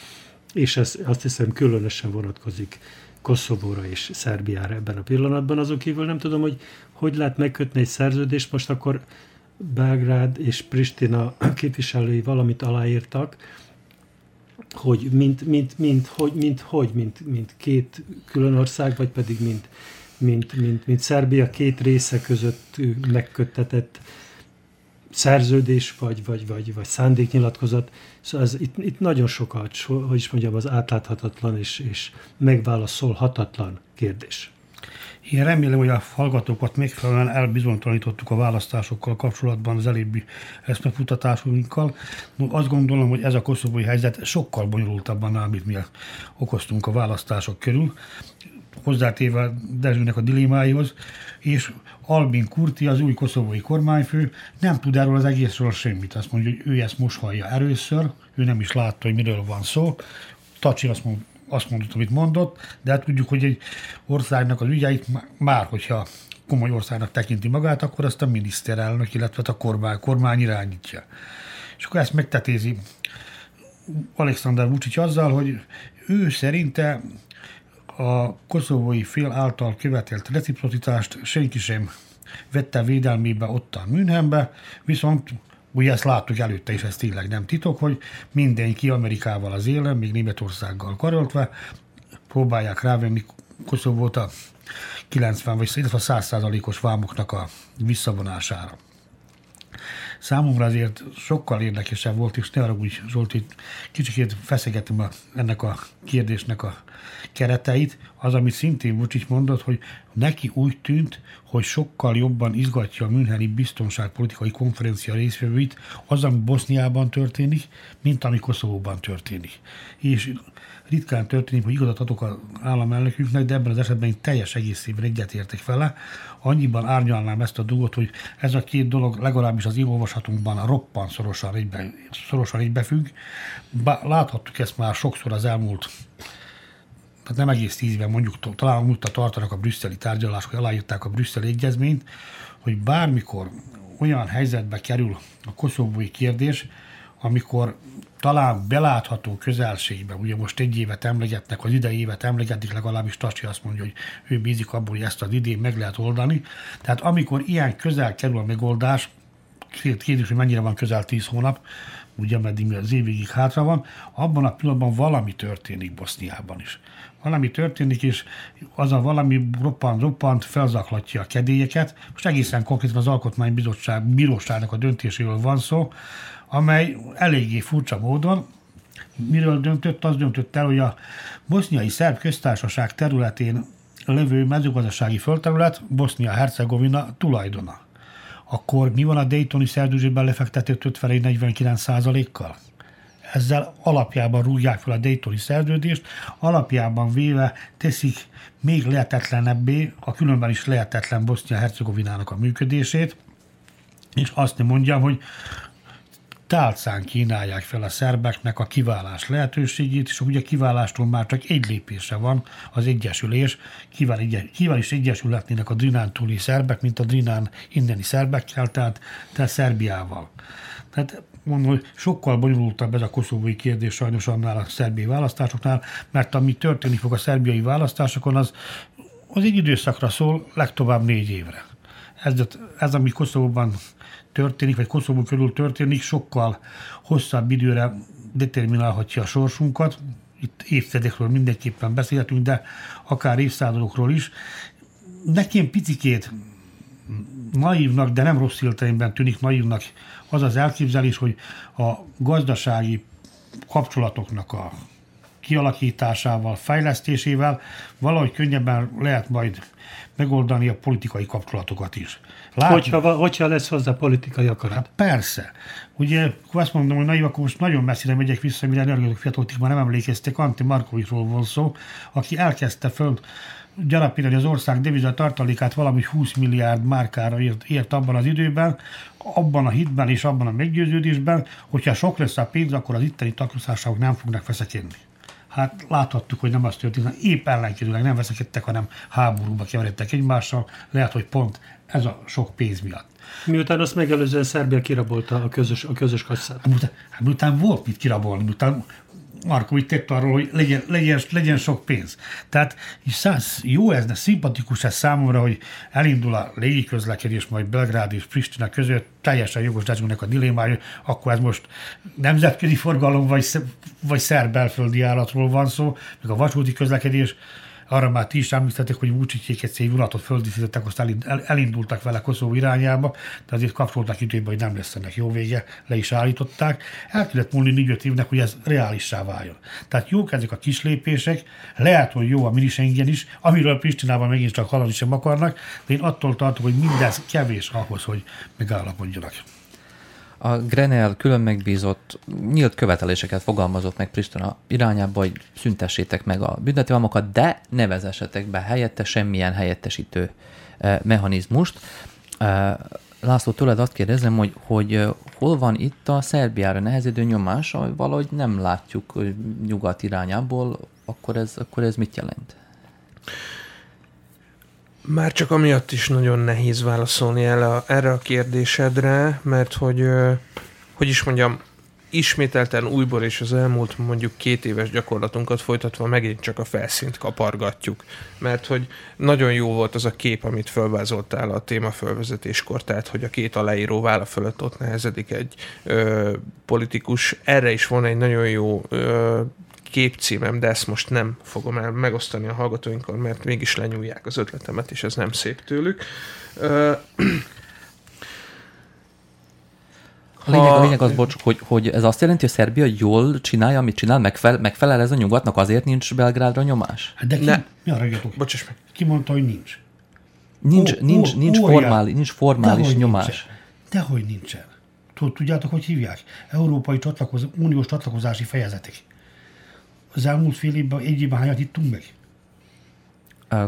és ez azt hiszem különösen vonatkozik Koszovóra és Szerbiára ebben a pillanatban. Azon kívül nem tudom, hogy hogy lehet megkötni egy szerződést, most akkor Belgrád és Pristina képviselői valamit aláírtak, hogy mint, mint, mint, hogy, mint, hogy, mint, mint két külön ország, vagy pedig mint, mint, mint, mint Szerbia két része között megköttetett szerződés, vagy, vagy, vagy, vagy szándéknyilatkozat. Szóval ez, itt, itt nagyon sokat, hogy is mondjam, az átláthatatlan és, és megválaszolhatatlan kérdés. Én remélem, hogy a hallgatókat megfelelően elbizonytalanítottuk a választásokkal kapcsolatban az elébbi eszmefutatásunkkal. Azt gondolom, hogy ez a koszovói helyzet sokkal bonyolultabban áll, mint mi okoztunk a választások körül hozzátéve Dezsőnek a dilémáihoz, és Albin Kurti, az új koszovói kormányfő nem tud erről az egészről semmit. Azt mondja, hogy ő ezt most hallja először, ő nem is látta, hogy miről van szó. Tacsi azt mondta, azt mondott, amit mondott, de hát tudjuk, hogy egy országnak az ügyeit már, hogyha komoly országnak tekinti magát, akkor azt a miniszterelnök, illetve a kormány, kormány irányítja. És akkor ezt megtetézi Alexander Vucic azzal, hogy ő szerinte a koszovói fél által követelt reciprocitást senki sem vette védelmébe ott a Münchenbe, viszont ugye ezt láttuk előtte, és ez tényleg nem titok, hogy mindenki Amerikával az élen, még Németországgal karoltva, próbálják rávenni Koszovót a 90 vagy illetve a 100 os vámoknak a visszavonására. Számomra azért sokkal érdekesebb volt, és ne arra úgy, Zsolti, kicsikét feszegetem a, ennek a kérdésnek a kereteit, az, amit szintén Vucic mondott, hogy neki úgy tűnt, hogy sokkal jobban izgatja a Müncheni biztonságpolitikai konferencia részvevőit az, ami Boszniában történik, mint ami Koszovóban történik. És ritkán történik, hogy igazat adok az államelnökünknek, de ebben az esetben én teljes egészében egyetértek vele. Annyiban árnyalnám ezt a dolgot, hogy ez a két dolog legalábbis az én olvasatunkban roppan szorosan egybe, szorosan egybefügg. Láthattuk ezt már sokszor az elmúlt tehát nem egész tíz éve mondjuk talán múlta tartanak a brüsszeli tárgyalások, hogy aláírták a brüsszeli egyezményt, hogy bármikor olyan helyzetbe kerül a koszovói kérdés, amikor talán belátható közelségben, ugye most egy évet emlegetnek, az idei évet emlegetik, legalábbis Tasi azt mondja, hogy ő bízik abból, hogy ezt az idén meg lehet oldani. Tehát amikor ilyen közel kerül a megoldás, kérdés, hogy mennyire van közel 10 hónap, ugye meddig az évig hátra van, abban a pillanatban valami történik Boszniában is. Valami történik, és az a valami roppant, roppant felzaklatja a kedélyeket. Most egészen konkrétan az Alkotmánybíróság bíróságnak a döntéséről van szó, amely eléggé furcsa módon miről döntött, az döntött el, hogy a boszniai szerb köztársaság területén levő mezőgazdasági földterület Bosznia-Hercegovina tulajdona. Akkor mi van a Daytoni szerződésben lefektetett 50-49 kal Ezzel alapjában rúgják fel a Daytoni szerződést, alapjában véve teszik még lehetetlenebbé, a különben is lehetetlen Bosznia-Hercegovinának a működését, és azt mondjam, hogy tálcán kínálják fel a szerbeknek a kiválás lehetőségét, és ugye kiválástól már csak egy lépése van az egyesülés, kivel, kivel is egyesülhetnének a Drinán túli szerbek, mint a Drinán inneni szerbekkel, tehát, tehát Szerbiával. Tehát mondom, hogy sokkal bonyolultabb ez a koszovói kérdés sajnos annál a szerbiai választásoknál, mert ami történik fog a szerbiai választásokon, az, az egy időszakra szól, legtovább négy évre. Ez, ez ami Koszovóban történik, vagy Koszovó körül történik, sokkal hosszabb időre determinálhatja a sorsunkat. Itt évtizedekről mindenképpen beszélhetünk, de akár évszázadokról is. Nekem picikét naívnak, de nem rossz értelemben tűnik naívnak az az elképzelés, hogy a gazdasági kapcsolatoknak a kialakításával, fejlesztésével valahogy könnyebben lehet majd megoldani a politikai kapcsolatokat is. Hogyha, hogyha lesz hozzá politikai akarat. Hát persze. Ugye, akkor azt mondom, hogy naiv, akkor most nagyon messzire megyek vissza, mire előadók fiatalok már nem emlékeztek, Antti Markovicsról volt szó, aki elkezdte föl gyarapítani, hogy az ország deviza tartalékát valami 20 milliárd márkára ért, ért abban az időben, abban a hitben és abban a meggyőződésben, hogyha sok lesz a pénz, akkor az itteni tagországok nem fognak veszekedni. Hát láthattuk, hogy nem az történt, épp ellenkezőleg nem veszekedtek, hanem háborúba keveredtek egymással, lehet, hogy pont ez a sok pénz miatt. Miután azt megelőzően Szerbia kirabolta a közös, a közös kasszát. Hát miután, hát miután volt mit kirabolni, miután Markovics tett arról, hogy legyen, legyen, legyen sok pénz. Tehát és száz, jó ez, de szimpatikus ez számomra, hogy elindul a légiközlekedés majd Belgrád és Pristina között, teljesen jogos Dezsunek a dilémája, akkor ez most nemzetközi forgalom vagy, vagy szerb belföldi állatról van szó, meg a vasúti közlekedés, arra már ti is említettek, hogy Vucicék egy vonatot földíszítettek, aztán elindultak vele Koszovó irányába, de azért kapcsoltak időben, hogy nem lesz ennek jó vége, le is állították. El kellett múlni 4 évnek, hogy ez reálissá váljon. Tehát jók ezek a kis lépések, lehet, hogy jó a minisengen is, amiről Pristinában megint csak hallani sem akarnak, de én attól tartok, hogy mindez kevés ahhoz, hogy megállapodjanak. A Grenell külön megbízott nyílt követeléseket fogalmazott meg Pristina irányába, hogy szüntessétek meg a büntetőalmokat, de ne vezessetek be helyette semmilyen helyettesítő eh, mechanizmust. Eh, László, tőled azt kérdezem, hogy, hogy eh, hol van itt a Szerbiára nehezedő nyomás, hogy valahogy nem látjuk nyugat irányából, akkor ez, akkor ez mit jelent? Már csak amiatt is nagyon nehéz válaszolni el a, erre a kérdésedre, mert hogy, hogy is mondjam, ismételten újból és az elmúlt mondjuk két éves gyakorlatunkat folytatva megint csak a felszínt kapargatjuk. Mert hogy nagyon jó volt az a kép, amit felvázoltál a téma fölvezetéskor, tehát hogy a két aláíró válla fölött ott nehezedik egy ö, politikus. Erre is van egy nagyon jó ö, képcímem, de ezt most nem fogom el megosztani a hallgatóinkkal, mert mégis lenyúlják az ötletemet, és ez nem szép tőlük. A lényeg, a lényeg az, bocs, hogy, hogy ez azt jelenti, hogy Szerbia jól csinálja, amit csinál, megfelel, megfelel ez a nyugatnak, azért nincs Belgrádra nyomás? Hát de ki, ne. mi a Bocsáss meg. Ki mondta, hogy nincs? Nincs, ó, nincs, ó, nincs, formális, nincs formális Dehogy nyomás. Nincsen. Dehogy nincsen. Tudjátok, hogy hívják? Európai csatlakoz, uniós csatlakozási fejezetek az elmúlt fél évben, egy évben hányat ittunk meg?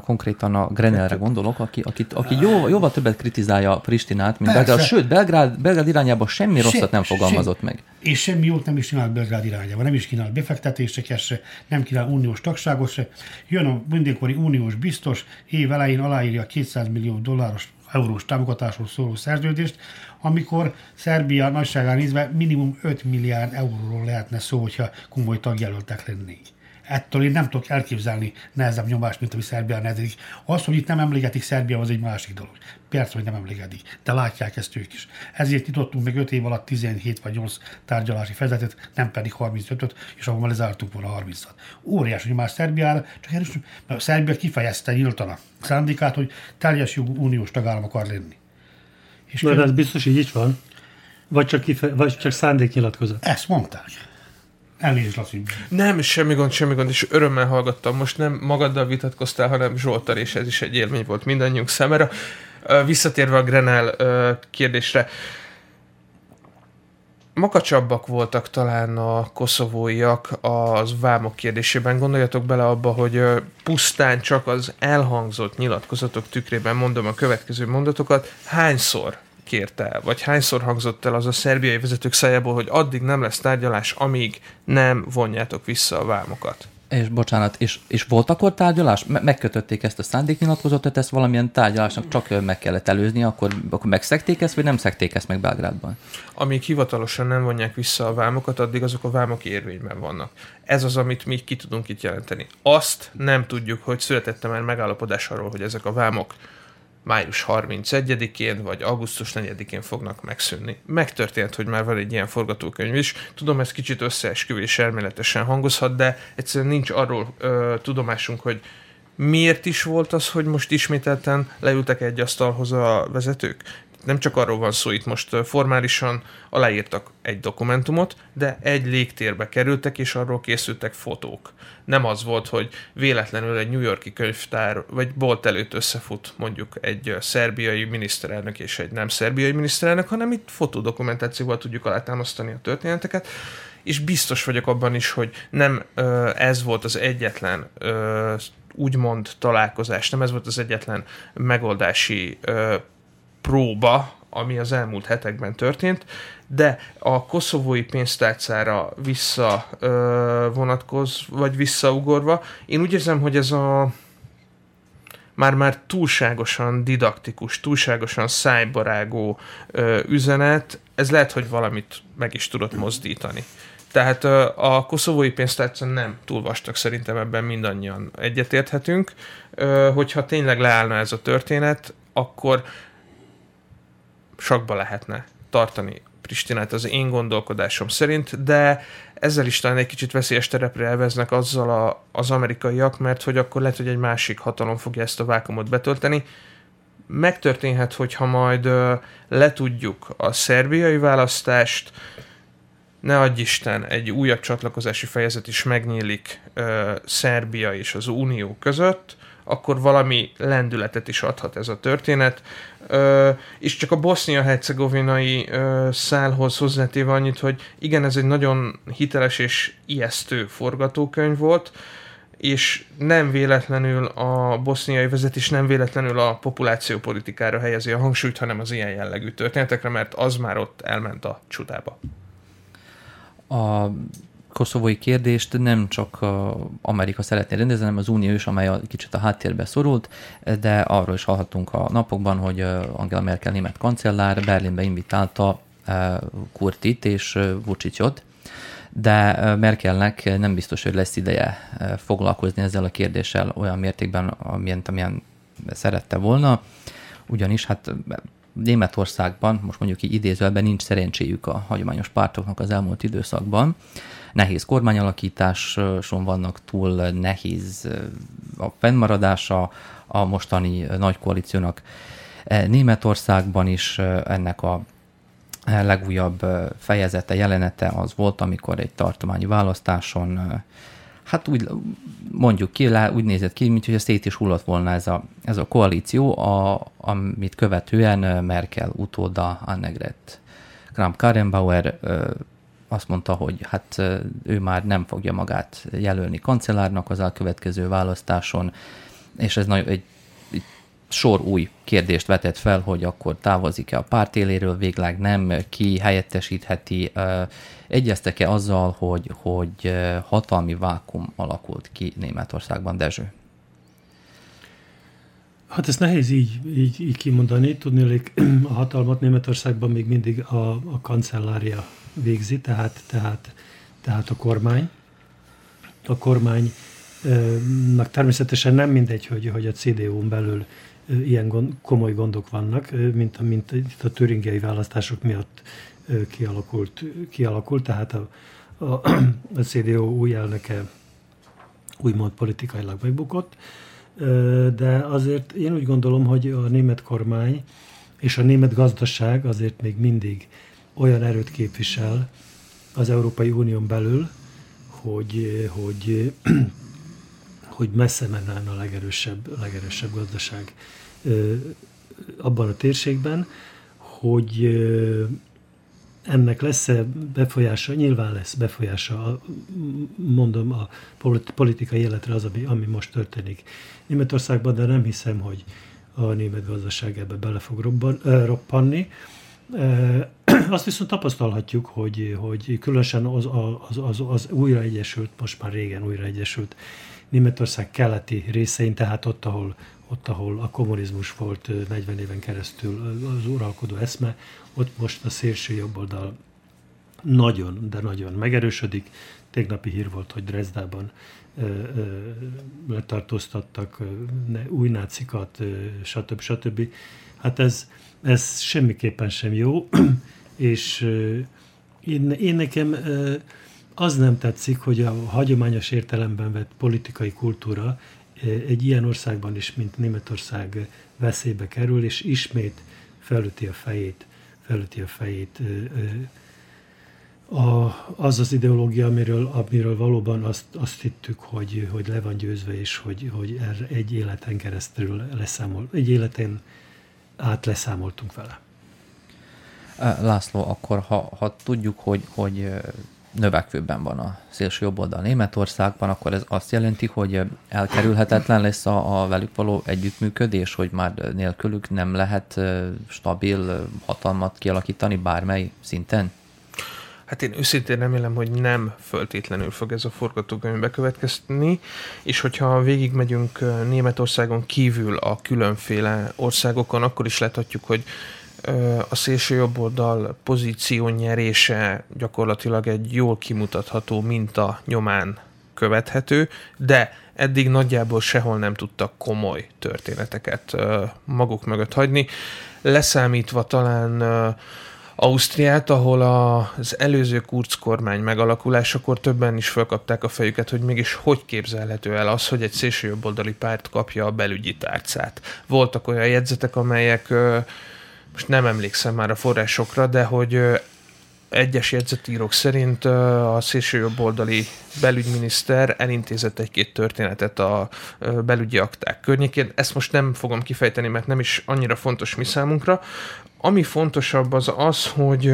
konkrétan a Grenelre gondolok, aki, aki, aki jó, jóval többet kritizálja Pristinát, mint Belgrád. Sőt, Belgrád, Belgrád irányába semmi Se, rosszat nem fogalmazott meg. És semmi jót nem is csinált Belgrád irányába. Nem is kínál befektetéseket se, nem kínál uniós tagságot se. Jön a mindenkori uniós biztos, év elején aláírja 200 millió dolláros eurós támogatásról szóló szerződést, amikor Szerbia nagyságán nézve minimum 5 milliárd euróról lehetne szó, hogyha komoly tagjelöltek lennénk. Ettől én nem tudok elképzelni nehezebb nyomást, mint ami Szerbia nehezedik. Az, hogy itt nem emléketik Szerbia, az egy másik dolog. Persze, hogy nem emléketik, de látják ezt ők is. Ezért nyitottunk meg 5 év alatt 17 vagy 8 tárgyalási fejezetet, nem pedig 35-öt, és ahol lezártunk volna 30-at. Óriási nyomás Szerbiára, csak erős, mert Szerbia kifejezte nyíltan a szándékát, hogy teljes jogú uniós tagállam akar lenni. És De ez biztos így is van? Vagy csak, kife- vagy csak szándéknyilatkozat? Ezt mondták. Elnézést, Laci. Nem, semmi gond, semmi gond, és örömmel hallgattam. Most nem magaddal vitatkoztál, hanem Zsoltar, és ez is egy élmény volt mindannyiunk számára. Visszatérve a Grenell kérdésre, makacsabbak voltak talán a koszovóiak az vámok kérdésében. Gondoljatok bele abba, hogy pusztán csak az elhangzott nyilatkozatok tükrében mondom a következő mondatokat. Hányszor kérte el, vagy hányszor hangzott el az a szerbiai vezetők szájából, hogy addig nem lesz tárgyalás, amíg nem vonjátok vissza a vámokat. És bocsánat, és, és volt akkor tárgyalás? Me- megkötötték ezt a szándéknyilatkozatot, ezt valamilyen tárgyalásnak csak meg kellett előzni, akkor, akkor megszekték ezt, vagy nem szekték ezt meg Belgrádban? Amíg hivatalosan nem vonják vissza a vámokat, addig azok a vámok érvényben vannak. Ez az, amit mi ki tudunk itt jelenteni. Azt nem tudjuk, hogy születette már megállapodás arról, hogy ezek a vámok május 31-én vagy augusztus 4-én fognak megszűnni. Megtörtént, hogy már van egy ilyen forgatókönyv is. Tudom, ez kicsit összeesküvés elméletesen hangozhat, de egyszerűen nincs arról ö, tudomásunk, hogy miért is volt az, hogy most ismételten leültek egy asztalhoz a vezetők nem csak arról van szó, itt most formálisan aláírtak egy dokumentumot, de egy légtérbe kerültek, és arról készültek fotók. Nem az volt, hogy véletlenül egy New Yorki könyvtár vagy bolt előtt összefut mondjuk egy szerbiai miniszterelnök és egy nem szerbiai miniszterelnök, hanem itt fotódokumentációval tudjuk alátámasztani a történeteket, és biztos vagyok abban is, hogy nem ez volt az egyetlen úgymond találkozás, nem ez volt az egyetlen megoldási próba, ami az elmúlt hetekben történt, de a koszovói pénztárcára vissza ö, vonatkoz, vagy visszaugorva, én úgy érzem, hogy ez a már-már túlságosan didaktikus, túlságosan szájbarágó ö, üzenet, ez lehet, hogy valamit meg is tudott mozdítani. Tehát ö, a koszovói pénztárca nem túl vastag, szerintem ebben mindannyian egyetérthetünk. Ö, hogyha tényleg leállna ez a történet, akkor sakba lehetne tartani Pristinát az én gondolkodásom szerint, de ezzel is talán egy kicsit veszélyes terepre elveznek azzal a, az amerikaiak, mert hogy akkor lehet, hogy egy másik hatalom fogja ezt a vákumot betölteni. Megtörténhet, hogyha majd ö, letudjuk a szerbiai választást, ne adj Isten, egy újabb csatlakozási fejezet is megnyílik ö, Szerbia és az Unió között, akkor valami lendületet is adhat ez a történet. És csak a bosznia-hercegovinai szálhoz hozzátéve annyit, hogy igen, ez egy nagyon hiteles és ijesztő forgatókönyv volt, és nem véletlenül a boszniai vezetés nem véletlenül a populációpolitikára helyezi a hangsúlyt, hanem az ilyen jellegű történetekre, mert az már ott elment a csudába. A koszovói kérdést nem csak Amerika szeretné rendezni, hanem az Unió is, amely a, kicsit a háttérbe szorult, de arról is hallhattunk a napokban, hogy Angela Merkel német kancellár Berlinbe invitálta Kurtit és Vucicot, de Merkelnek nem biztos, hogy lesz ideje foglalkozni ezzel a kérdéssel olyan mértékben, amilyen, amilyen szerette volna, ugyanis hát Németországban, most mondjuk így idézőben nincs szerencséjük a hagyományos pártoknak az elmúlt időszakban, nehéz kormányalakításon vannak, túl nehéz a fennmaradása a mostani nagy koalíciónak. E, Németországban is ennek a legújabb fejezete, jelenete az volt, amikor egy tartományi választáson hát úgy mondjuk ki, úgy nézett ki, mintha szét is hullott volna ez a, ez a koalíció, a, amit követően Merkel utóda Annegret Kramp-Karrenbauer azt mondta, hogy hát ő már nem fogja magát jelölni kancellárnak az elkövetkező választáson, és ez nagy, egy, egy sor új kérdést vetett fel, hogy akkor távozik-e a párt éléről, végleg nem, ki helyettesítheti, egyeztek-e azzal, hogy, hogy hatalmi vákum alakult ki Németországban, Dezső? Hát ezt nehéz így, így, így kimondani. Tudni, a hatalmat Németországban még mindig a, a kancellária végzi, tehát, tehát, tehát a kormány. A kormánynak természetesen nem mindegy, hogy, hogy a CDU-n belül ilyen gond, komoly gondok vannak, mint, mint itt a töringei választások miatt kialakult, kialakult tehát a, a, a CDU új elnöke úgymond politikailag megbukott, de azért én úgy gondolom, hogy a német kormány és a német gazdaság azért még mindig olyan erőt képvisel az Európai Unión belül, hogy, hogy, hogy messze menne a legerősebb, legerősebb gazdaság abban a térségben, hogy ennek lesz-e befolyása, nyilván lesz befolyása, mondom, a politikai életre az, ami, ami most történik Németországban, de nem hiszem, hogy a német gazdaság ebbe bele fog robban, roppanni. Azt viszont tapasztalhatjuk, hogy, hogy különösen az, az, az, az újraegyesült, most már régen újraegyesült Németország keleti részein, tehát ott, ahol, ott, ahol a kommunizmus volt 40 éven keresztül az uralkodó eszme, ott most a szélső jobboldal nagyon, de nagyon megerősödik. Tegnapi hír volt, hogy Dresdában letartóztattak új nácikat, stb. stb. Hát ez, ez semmiképpen sem jó, és én, én nekem az nem tetszik, hogy a hagyományos értelemben vett politikai kultúra egy ilyen országban is, mint Németország veszélybe kerül, és ismét felüti a fejét, felüti a fejét a, az az ideológia, amiről, amiről valóban azt, azt hittük, hogy, hogy le van győzve, és hogy, hogy egy életen keresztül leszámol, egy életen át leszámoltunk vele. László, akkor ha, ha tudjuk, hogy, hogy növekvőben van a szélső jobb oldal Németországban, akkor ez azt jelenti, hogy elkerülhetetlen lesz a, a velük való együttműködés, hogy már nélkülük nem lehet stabil hatalmat kialakítani bármely szinten? Hát én őszintén remélem, hogy nem föltétlenül fog ez a forgatókönyv bekövetkezni, és hogyha végigmegyünk Németországon kívül a különféle országokon, akkor is láthatjuk, hogy a szélső jobb oldal pozíció nyerése gyakorlatilag egy jól kimutatható minta nyomán követhető, de eddig nagyjából sehol nem tudtak komoly történeteket maguk mögött hagyni, leszámítva talán Ausztriát, ahol az előző Kurz kormány megalakulásakor többen is felkapták a fejüket, hogy mégis hogy képzelhető el az, hogy egy szélsőjobboldali párt kapja a belügyi tárcát. Voltak olyan jegyzetek, amelyek most nem emlékszem már a forrásokra, de hogy egyes jegyzetírók szerint a szélsőjobboldali belügyminiszter elintézett egy-két történetet a belügyi akták környékén. Ezt most nem fogom kifejteni, mert nem is annyira fontos mi számunkra. Ami fontosabb az az, hogy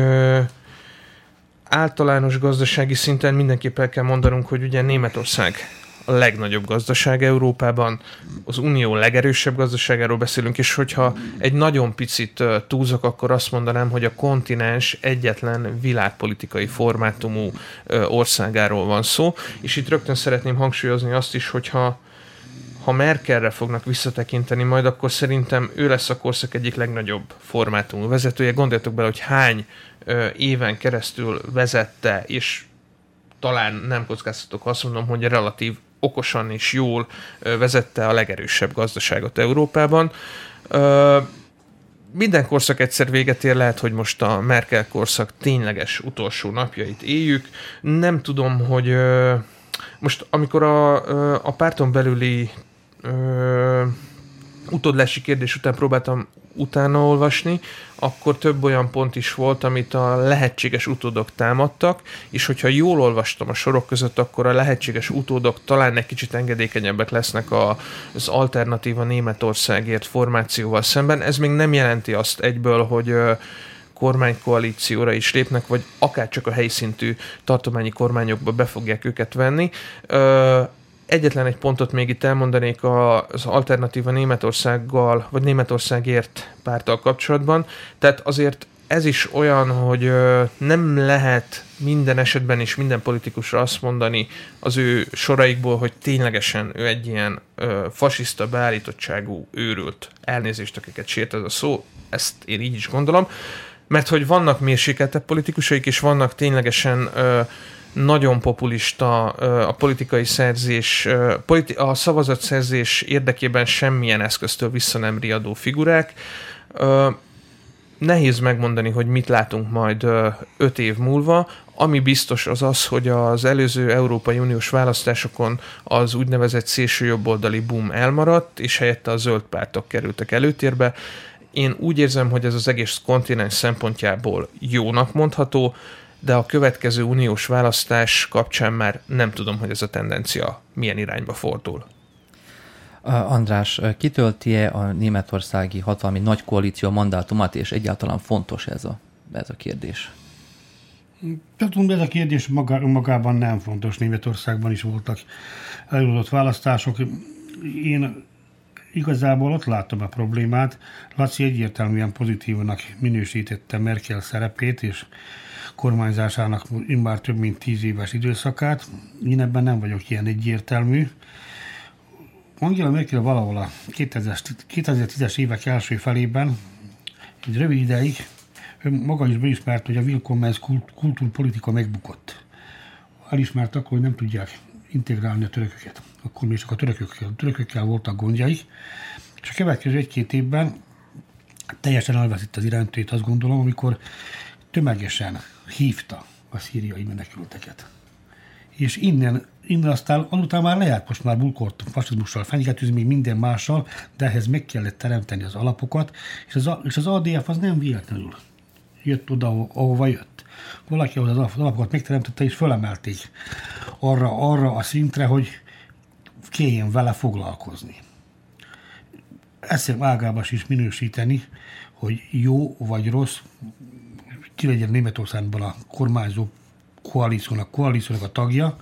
általános gazdasági szinten mindenképp el kell mondanunk, hogy ugye Németország a legnagyobb gazdaság Európában, az unió legerősebb gazdaságáról beszélünk, és hogyha egy nagyon picit túlzok, akkor azt mondanám, hogy a kontinens egyetlen világpolitikai formátumú országáról van szó, és itt rögtön szeretném hangsúlyozni azt is, hogyha ha Merkelre fognak visszatekinteni majd, akkor szerintem ő lesz a korszak egyik legnagyobb formátumú vezetője. Gondoljatok bele, hogy hány ö, éven keresztül vezette, és talán nem kockáztatok azt mondom, hogy relatív okosan és jól vezette a legerősebb gazdaságot Európában. Minden korszak egyszer véget ér, lehet, hogy most a Merkel korszak tényleges utolsó napjait éljük. Nem tudom, hogy most amikor a, a párton belüli utódlási kérdés után próbáltam utána olvasni, akkor több olyan pont is volt, amit a lehetséges utódok támadtak, és hogyha jól olvastam a sorok között, akkor a lehetséges utódok talán egy kicsit engedékenyebbek lesznek a, az alternatíva Németországért formációval szemben. Ez még nem jelenti azt egyből, hogy kormánykoalícióra is lépnek, vagy akár csak a helyi szintű tartományi kormányokba be fogják őket venni. Egyetlen egy pontot még itt elmondanék az alternatíva Németországgal, vagy Németországért pártal kapcsolatban. Tehát azért ez is olyan, hogy nem lehet minden esetben is minden politikusra azt mondani az ő soraikból, hogy ténylegesen ő egy ilyen fasiszta beállítottságú őrült. Elnézést, akiket sért ez a szó, ezt én így is gondolom. Mert hogy vannak mérsékeltebb politikusaik, és vannak ténylegesen nagyon populista a politikai szerzés, a szavazatszerzés érdekében semmilyen eszköztől vissza nem riadó figurák. Nehéz megmondani, hogy mit látunk majd öt év múlva. Ami biztos az az, hogy az előző Európai Uniós választásokon az úgynevezett szélsőjobboldali boom elmaradt, és helyette a zöld pártok kerültek előtérbe. Én úgy érzem, hogy ez az egész kontinens szempontjából jónak mondható, de a következő uniós választás kapcsán már nem tudom, hogy ez a tendencia milyen irányba fordul. András, kitölti-e a németországi hatalmi nagy koalíció mandátumát, és egyáltalán fontos ez a, ez a kérdés? Tehát ez a kérdés maga, magában nem fontos. Németországban is voltak előadott választások. Én igazából ott látom a problémát. Laci egyértelműen pozitívanak minősítette Merkel szerepét, és kormányzásának immár több mint tíz éves időszakát. Én ebben nem vagyok ilyen egyértelmű. Angela Merkel valahol a 2010-es évek első felében egy rövid ideig ő maga is beismert, hogy a Willkommens kultúrpolitika megbukott. Elismert akkor, hogy nem tudják integrálni a törököket. Akkor még csak a törökökkel, a törökökkel voltak gondjaik. És a következő egy-két évben teljesen elveszít az iránytét, azt gondolom, amikor tömegesen hívta a szíriai menekülteket. És innen, innen aztán azután már lehet most már bulkort fasizmussal fenyegetőzni, még minden mással, de ehhez meg kellett teremteni az alapokat, és az, és az ADF az nem véletlenül jött oda, ahova jött. Valaki az alapokat megteremtette, és fölemelték arra, arra a szintre, hogy kelljen vele foglalkozni. Ezt ágában is minősíteni, hogy jó vagy rossz, ki legyen Németországban a kormányzó koalíciónak, koalíciónak a tagja,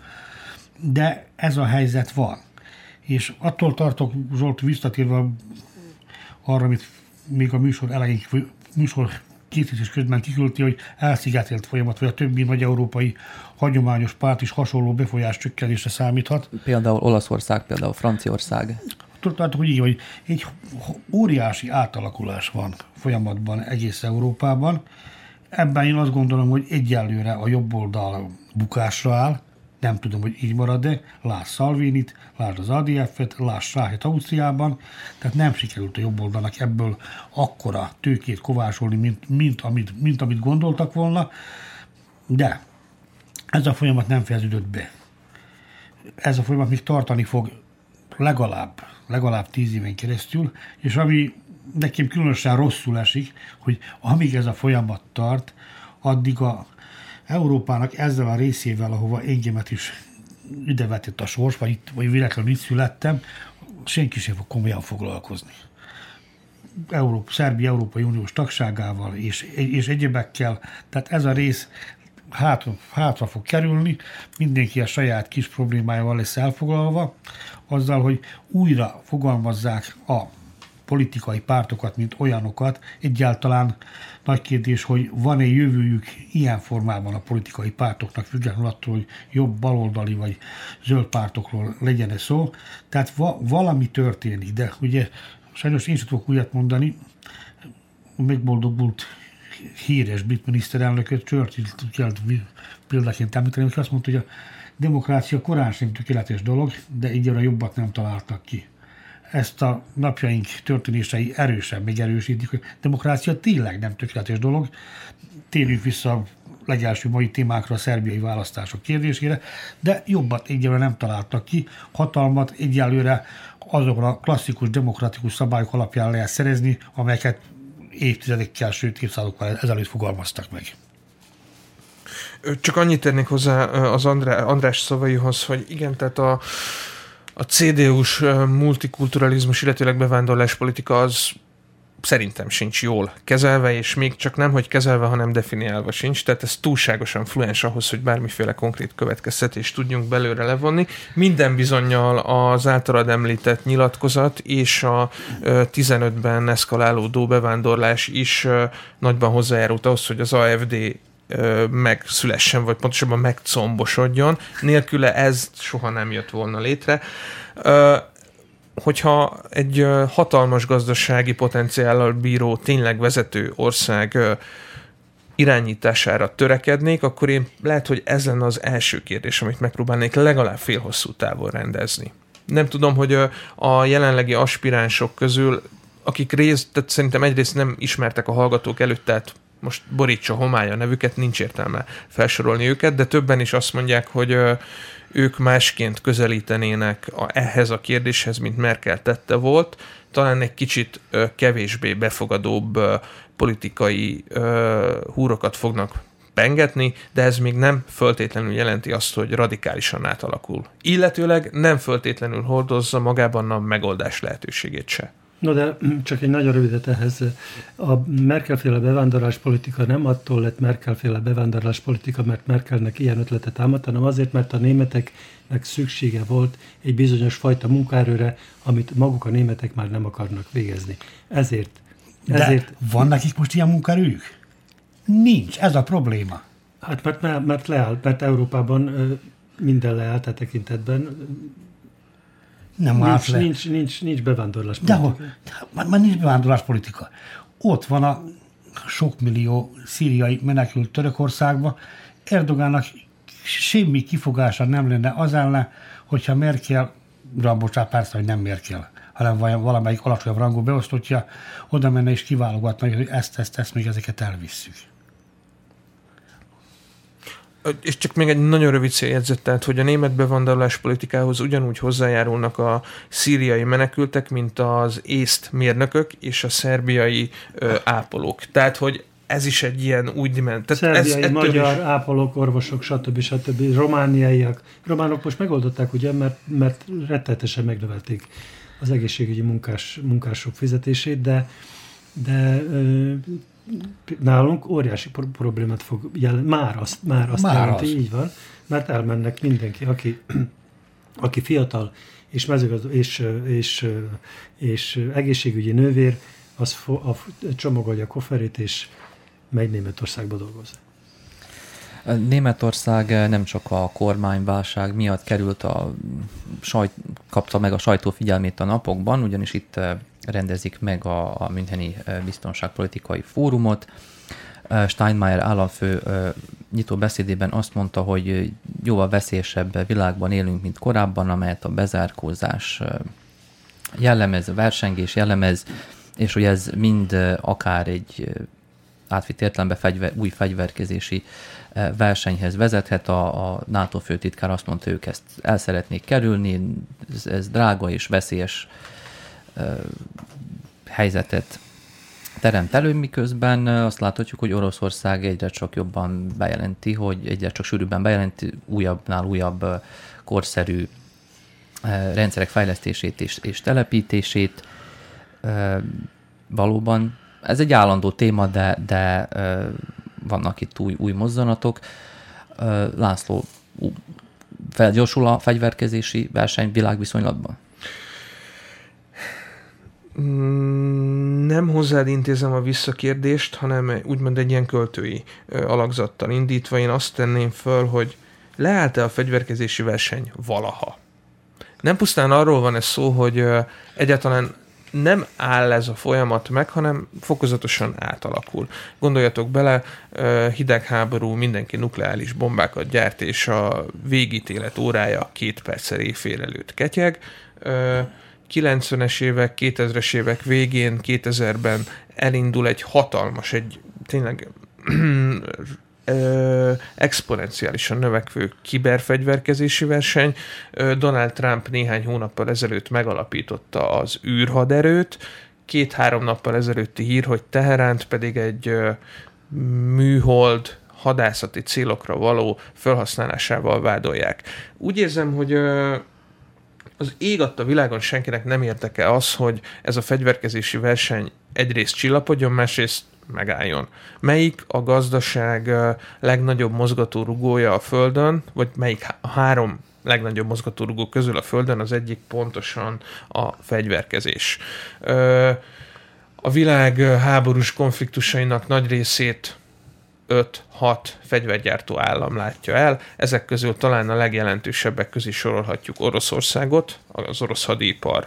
de ez a helyzet van. És attól tartok, Zsolt, visszatérve arra, amit még a műsor elején, műsor készítés közben kiküldti, hogy elszigetelt folyamat, vagy a többi nagy európai hagyományos párt is hasonló befolyás csökkenésre számíthat. Például Olaszország, például Franciaország. Tudtátok, hogy így, hogy egy óriási átalakulás van folyamatban egész Európában. Ebben én azt gondolom, hogy egyelőre a jobb oldal bukásra áll, nem tudom, hogy így marad-e, láss Salvinit, lásd az ADF-et, láss Sáhet Ausztriában, tehát nem sikerült a jobb oldalnak ebből akkora tőkét kovácsolni, mint, mint, amit, mint amit gondoltak volna, de ez a folyamat nem fejeződött be. Ez a folyamat még tartani fog legalább, legalább tíz éven keresztül, és ami nekem különösen rosszul esik, hogy amíg ez a folyamat tart, addig a Európának ezzel a részével, ahova engemet is idevetett a sors, vagy, itt, vagy véletlenül itt születtem, senki sem fog komolyan foglalkozni. Európa, Szerbia Európai Uniós tagságával és, és egyebekkel, tehát ez a rész hátra, hátra fog kerülni, mindenki a saját kis problémájával lesz elfoglalva, azzal, hogy újra fogalmazzák a politikai pártokat, mint olyanokat. Egyáltalán nagy kérdés, hogy van-e jövőjük ilyen formában a politikai pártoknak, függetlenül attól, hogy jobb baloldali vagy zöld pártokról legyen -e szó. Tehát va- valami történik, de ugye sajnos én sem tudok újat mondani, megboldogult híres brit miniszterelnököt, Churchill kell példaként említeni, hogy azt mondta, hogy a demokrácia korán sem tökéletes dolog, de egyre jobbat nem találtak ki ezt a napjaink történései erősen megerősítik, hogy demokrácia tényleg nem tökéletes dolog. Térjünk vissza a legelső mai témákra, a szerbiai választások kérdésére, de jobbat egyelőre nem találtak ki. Hatalmat egyelőre azokra a klasszikus demokratikus szabályok alapján lehet szerezni, amelyeket évtizedekkel, sőt évszázadokkal ezelőtt fogalmaztak meg. Csak annyit tennék hozzá az Andrá, András szavaihoz, hogy igen, tehát a, a CDU-s multikulturalizmus, illetőleg bevándorláspolitika az szerintem sincs jól kezelve, és még csak nem, hogy kezelve, hanem definiálva sincs, tehát ez túlságosan fluens ahhoz, hogy bármiféle konkrét következtetést tudjunk belőle levonni. Minden bizonyal az általad említett nyilatkozat és a 15-ben eszkalálódó bevándorlás is nagyban hozzájárult ahhoz, hogy az AFD megszülessen, vagy pontosabban megcombosodjon. Nélküle ez soha nem jött volna létre. Hogyha egy hatalmas gazdasági potenciállal bíró, tényleg vezető ország irányítására törekednék, akkor én lehet, hogy ez lenne az első kérdés, amit megpróbálnék legalább félhosszú távon rendezni. Nem tudom, hogy a jelenlegi aspiránsok közül, akik részt, tehát szerintem egyrészt nem ismertek a hallgatók előtt, tehát most borítsa homály a nevüket, nincs értelme felsorolni őket, de többen is azt mondják, hogy ők másként közelítenének a, ehhez a kérdéshez, mint Merkel tette volt, talán egy kicsit kevésbé befogadóbb politikai húrokat fognak pengetni, de ez még nem föltétlenül jelenti azt, hogy radikálisan átalakul. Illetőleg nem föltétlenül hordozza magában a megoldás lehetőségét se. No de csak egy nagyon rövidet ehhez. A Merkelféle bevándorláspolitika nem attól lett Merkelféle bevándorláspolitika, mert Merkelnek ilyen ötletet támadt, hanem azért, mert a németeknek szüksége volt egy bizonyos fajta munkaerőre, amit maguk a németek már nem akarnak végezni. Ezért. ezért de van nekik most ilyen munkaerőjük? Nincs, ez a probléma. Hát mert, mert leáll, mert Európában minden leállt a tekintetben nem nincs, le. Nincs, nincs, nincs bevándorlás politika. De, már nincs bevándorlás politika. Ott van a sok millió szíriai menekült Törökországba. Erdogánnak semmi kifogása nem lenne az ellen, hogyha Merkel, bocsánat, persze, hogy nem Merkel, hanem valamelyik alacsonyabb rangú beosztottja, oda menne és kiválogatna, hogy ezt, ezt, ezt, még ezeket elvisszük és csak még egy nagyon rövid céljegyzet, tehát, hogy a német bevándorlás politikához ugyanúgy hozzájárulnak a szíriai menekültek, mint az észt mérnökök és a szerbiai ö, ápolók. Tehát, hogy ez is egy ilyen új dimenzió. Szerbiai, ez, magyar, is... ápolók, orvosok, stb. stb. Romániaiak. Románok most megoldották, ugye, mert, mert rettetesen megnövelték az egészségügyi munkás, munkások fizetését, de, de nálunk óriási problémát fog jelenteni. Már azt, már azt már jelenti, az. így van, mert elmennek mindenki, aki, aki fiatal és, mezőgazd, és, és, és egészségügyi nővér, az fo, a, csomagolja a kofferét, és megy Németországba dolgozni. Németország nem csak a kormányválság miatt került a sajt, kapta meg a sajtó figyelmét a napokban, ugyanis itt rendezik meg a, a Müncheni Biztonságpolitikai Fórumot. Steinmeier államfő nyitó beszédében azt mondta, hogy jóval veszélyesebb világban élünk, mint korábban, amelyet a bezárkózás jellemez, a versengés jellemez, és hogy ez mind akár egy átvitt értelemben fegyver, új fegyverkezési versenyhez vezethet. A, a NATO főtitkár azt mondta, ők ezt el szeretnék kerülni, ez, ez drága és veszélyes helyzetet teremt elő, miközben azt láthatjuk, hogy Oroszország egyre csak jobban bejelenti, hogy egyre csak sűrűbben bejelenti újabbnál újabb korszerű rendszerek fejlesztését és, és telepítését. Valóban ez egy állandó téma, de, de vannak itt új, új mozzanatok. László, felgyorsul a fegyverkezési verseny világviszonylatban? Mm, nem hozzád intézem a visszakérdést, hanem úgymond egy ilyen költői alakzattal indítva én azt tenném föl, hogy leállt-e a fegyverkezési verseny valaha? Nem pusztán arról van ez szó, hogy egyáltalán nem áll ez a folyamat meg, hanem fokozatosan átalakul. Gondoljatok bele, hidegháború, mindenki nukleáris bombákat gyárt, és a végítélet órája két perccel éjfél előtt ketyeg. 90-es évek, 2000-es évek végén, 2000-ben elindul egy hatalmas, egy tényleg exponenciálisan növekvő kiberfegyverkezési verseny. Donald Trump néhány hónappal ezelőtt megalapította az űrhaderőt, két-három nappal ezelőtti hír, hogy Teheránt pedig egy műhold hadászati célokra való felhasználásával vádolják. Úgy érzem, hogy az ég a világon senkinek nem érdeke az, hogy ez a fegyverkezési verseny egyrészt csillapodjon, másrészt megálljon. Melyik a gazdaság legnagyobb mozgatórugója a Földön, vagy melyik a három legnagyobb mozgatórugó közül a Földön, az egyik pontosan a fegyverkezés. A világ háborús konfliktusainak nagy részét 5-6 fegyvergyártó állam látja el. Ezek közül talán a legjelentősebbek közé sorolhatjuk Oroszországot, az orosz hadipar.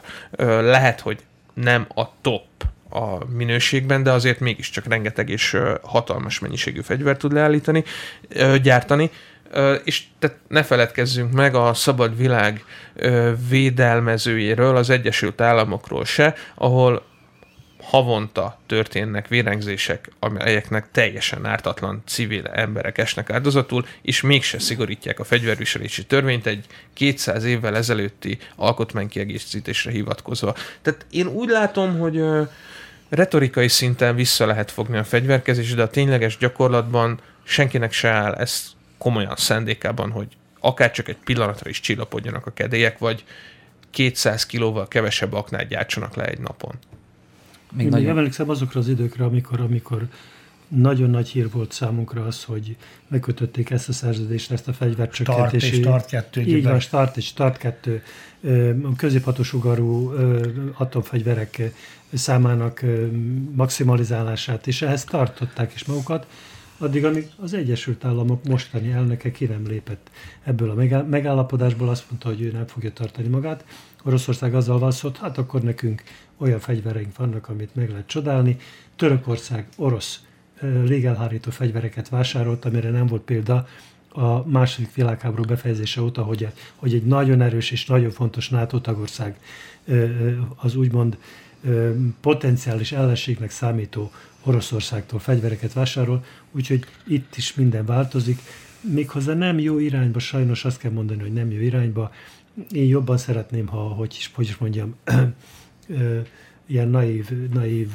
Lehet, hogy nem a top a minőségben, de azért mégiscsak rengeteg és hatalmas mennyiségű fegyvert tud leállítani, gyártani, és tehát ne feledkezzünk meg a szabad világ védelmezőjéről, az Egyesült Államokról se, ahol havonta történnek vérengzések, amelyeknek teljesen ártatlan civil emberek esnek áldozatul, és mégse szigorítják a fegyverviselési törvényt egy 200 évvel ezelőtti alkotmánykiegészítésre hivatkozva. Tehát én úgy látom, hogy retorikai szinten vissza lehet fogni a fegyverkezés, de a tényleges gyakorlatban senkinek se áll ez komolyan szándékában, hogy akár csak egy pillanatra is csillapodjanak a kedélyek, vagy 200 kilóval kevesebb aknát gyártsanak le egy napon. Még Én nagyon... emlékszem azokra az időkre, amikor, amikor nagyon nagy hír volt számunkra az, hogy megkötötték ezt a szerződést, ezt a fegyvercsökkentési... Start és Start 2. Így van, Start és Start 2 középhatosúgarú atomfegyverek számának maximalizálását, és ehhez tartották is magukat, addig, amíg az Egyesült Államok mostani elnöke ki nem lépett ebből a megállapodásból, azt mondta, hogy ő nem fogja tartani magát. Oroszország azzal valszott, hát akkor nekünk olyan fegyvereink vannak, amit meg lehet csodálni. Törökország orosz légelhárító fegyvereket vásárolt, amire nem volt példa a második világháború befejezése óta, hogy, hogy egy nagyon erős és nagyon fontos NATO tagország az úgymond potenciális ellenségnek számító Oroszországtól fegyvereket vásárol, úgyhogy itt is minden változik. Méghozzá nem jó irányba, sajnos azt kell mondani, hogy nem jó irányba. Én jobban szeretném, ha, hogy is, hogy is mondjam, ilyen naív, naív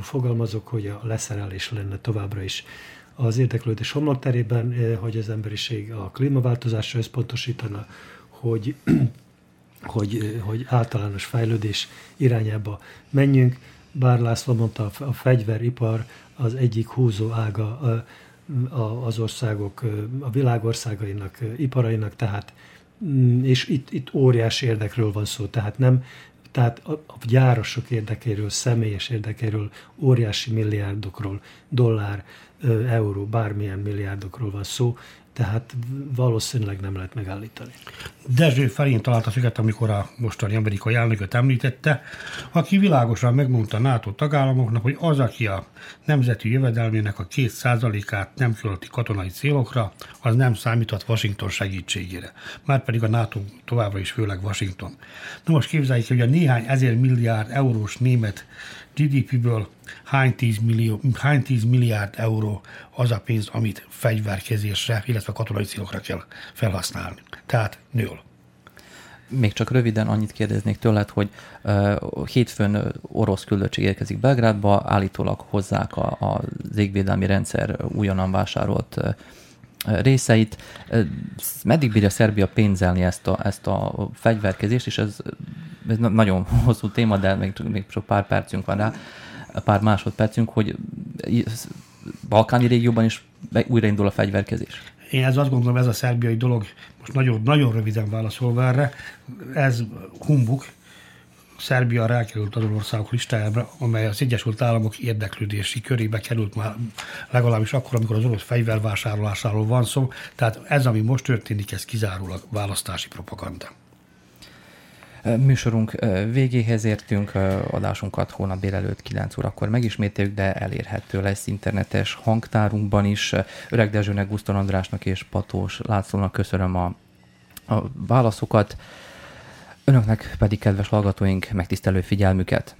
fogalmazok, hogy a leszerelés lenne továbbra is az érdeklődés homlokterében, hogy az emberiség a klímaváltozásra összpontosítana, hogy hogy, hogy általános fejlődés irányába menjünk. bár László mondta, a fegyveripar az egyik húzó ága az országok, a világországainak, iparainak, tehát mm, és itt, itt óriási érdekről van szó, tehát nem, tehát a, a gyárosok érdekéről, személyes érdekéről, óriási milliárdokról, dollár, euró, bármilyen milliárdokról van szó, tehát valószínűleg nem lehet megállítani. Dezső felén találta szöget, amikor a mostani amerikai elnököt említette, aki világosan megmondta a NATO tagállamoknak, hogy az, aki a nemzeti jövedelmének a két százalékát nem költi katonai célokra, az nem számíthat Washington segítségére. Márpedig a NATO továbbra is főleg Washington. Na most képzeljük, hogy a néhány ezer milliárd eurós német GDP-ből hány tíz, millió, hány tíz milliárd euró az a pénz, amit fegyverkezésre, illetve katonai célokra kell felhasználni. Tehát nől. Még csak röviden annyit kérdeznék tőled, hogy uh, hétfőn orosz küldöttség érkezik Belgrádba, állítólag hozzák a, a égvédelmi rendszer újonnan vásárolt uh, részeit. Meddig bírja Szerbia pénzelni ezt a, ezt a fegyverkezést, és ez, ez nagyon hosszú téma, de még, még csak pár percünk van rá, pár másodpercünk, hogy Balkáni régióban is újraindul a fegyverkezés. Én ez azt gondolom, ez a szerbiai dolog, most nagyon, nagyon röviden válaszolva erre, ez humbuk, Szerbia rákerült azon országok listájára, amely az Egyesült Államok érdeklődési körébe került már legalábbis akkor, amikor az orosz fegyvervásárlásáról van szó. Tehát ez, ami most történik, ez kizárólag választási propaganda. Műsorunk végéhez értünk, adásunkat hónap délelőtt 9 órakor megismételjük, de elérhető lesz internetes hangtárunkban is. Öreg Dezsőnek, Guszton Andrásnak és Patós Lászlónak köszönöm a, a válaszokat. Önöknek pedig, kedves hallgatóink, megtisztelő figyelmüket.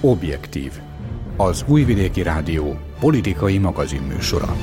Objektív. Az Újvidéki Rádió politikai magazinműsora.